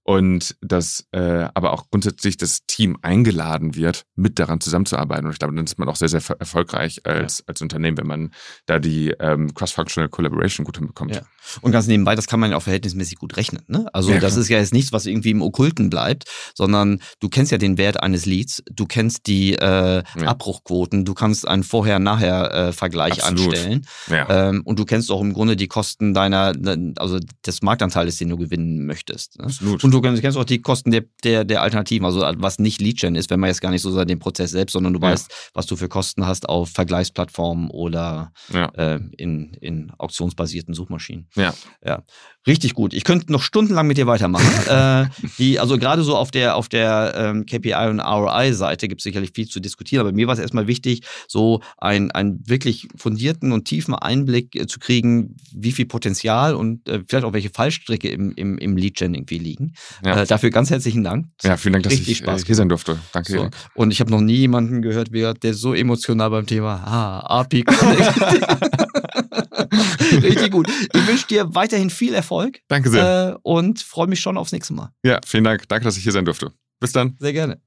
Speaker 2: und dass äh, aber auch grundsätzlich das Team eingeladen wird, mit daran zusammenzuarbeiten. Und ich glaube, dann ist man auch sehr, sehr erfolgreich als, ja. als Unternehmen, wenn man da die ähm, Cross-Functional Collaboration gut hinbekommt. Ja.
Speaker 1: Und ganz nebenbei, das kann man ja auch verhältnismäßig gut rechnen. Ne? Also ja, das ist ja jetzt nichts, was irgendwie im Okkulten bleibt, sondern du kennst ja den Wert eines Leads, du kennst die äh, Abbruchquoten, du kannst einen Vorher-Nachher-Vergleich anstellen ähm, und du kennst auch im Grunde die Kosten deiner, also des Marktanteils, den du gewinnen möchtest. Ne? Absolut. Und du kennst, kennst auch die Kosten der, der, der Alternativen, also was nicht Lead-Gen ist, wenn man jetzt gar nicht so sagt, den Prozess selbst, sondern du ja. weißt, was du für Kosten hast auf Vergleichsplattformen oder ja. äh, in, in auktionsbasierten Suchmaschinen. Ja. ja. Richtig gut. Ich könnte noch stundenlang mit dir weitermachen. äh, die, also gerade so auf der, auf der ähm, KPI und ROI-Seite gibt es sicherlich viel zu diskutieren, aber mir war es erstmal wichtig, so einen, einen wirklich fundierten und tiefen Einblick äh, zu kriegen, wie viel Potenzial und äh, vielleicht auch welche Fallstricke im, im, im Lead-Gen irgendwie liegen. Ja. Äh, dafür ganz herzlichen Dank.
Speaker 2: Ja, vielen Dank, dass ich äh, Spaß hier sein durfte. Danke.
Speaker 1: So. Und ich habe noch nie jemanden gehört, der so emotional beim Thema ah, API Richtig gut. Ich wünsche dir weiterhin viel Erfolg.
Speaker 2: Danke sehr.
Speaker 1: Äh, und freue mich schon aufs nächste Mal.
Speaker 2: Ja, vielen Dank. Danke, dass ich hier sein durfte. Bis dann.
Speaker 1: Sehr gerne.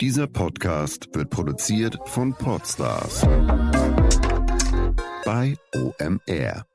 Speaker 3: Dieser Podcast wird produziert von Podstars bei OMR.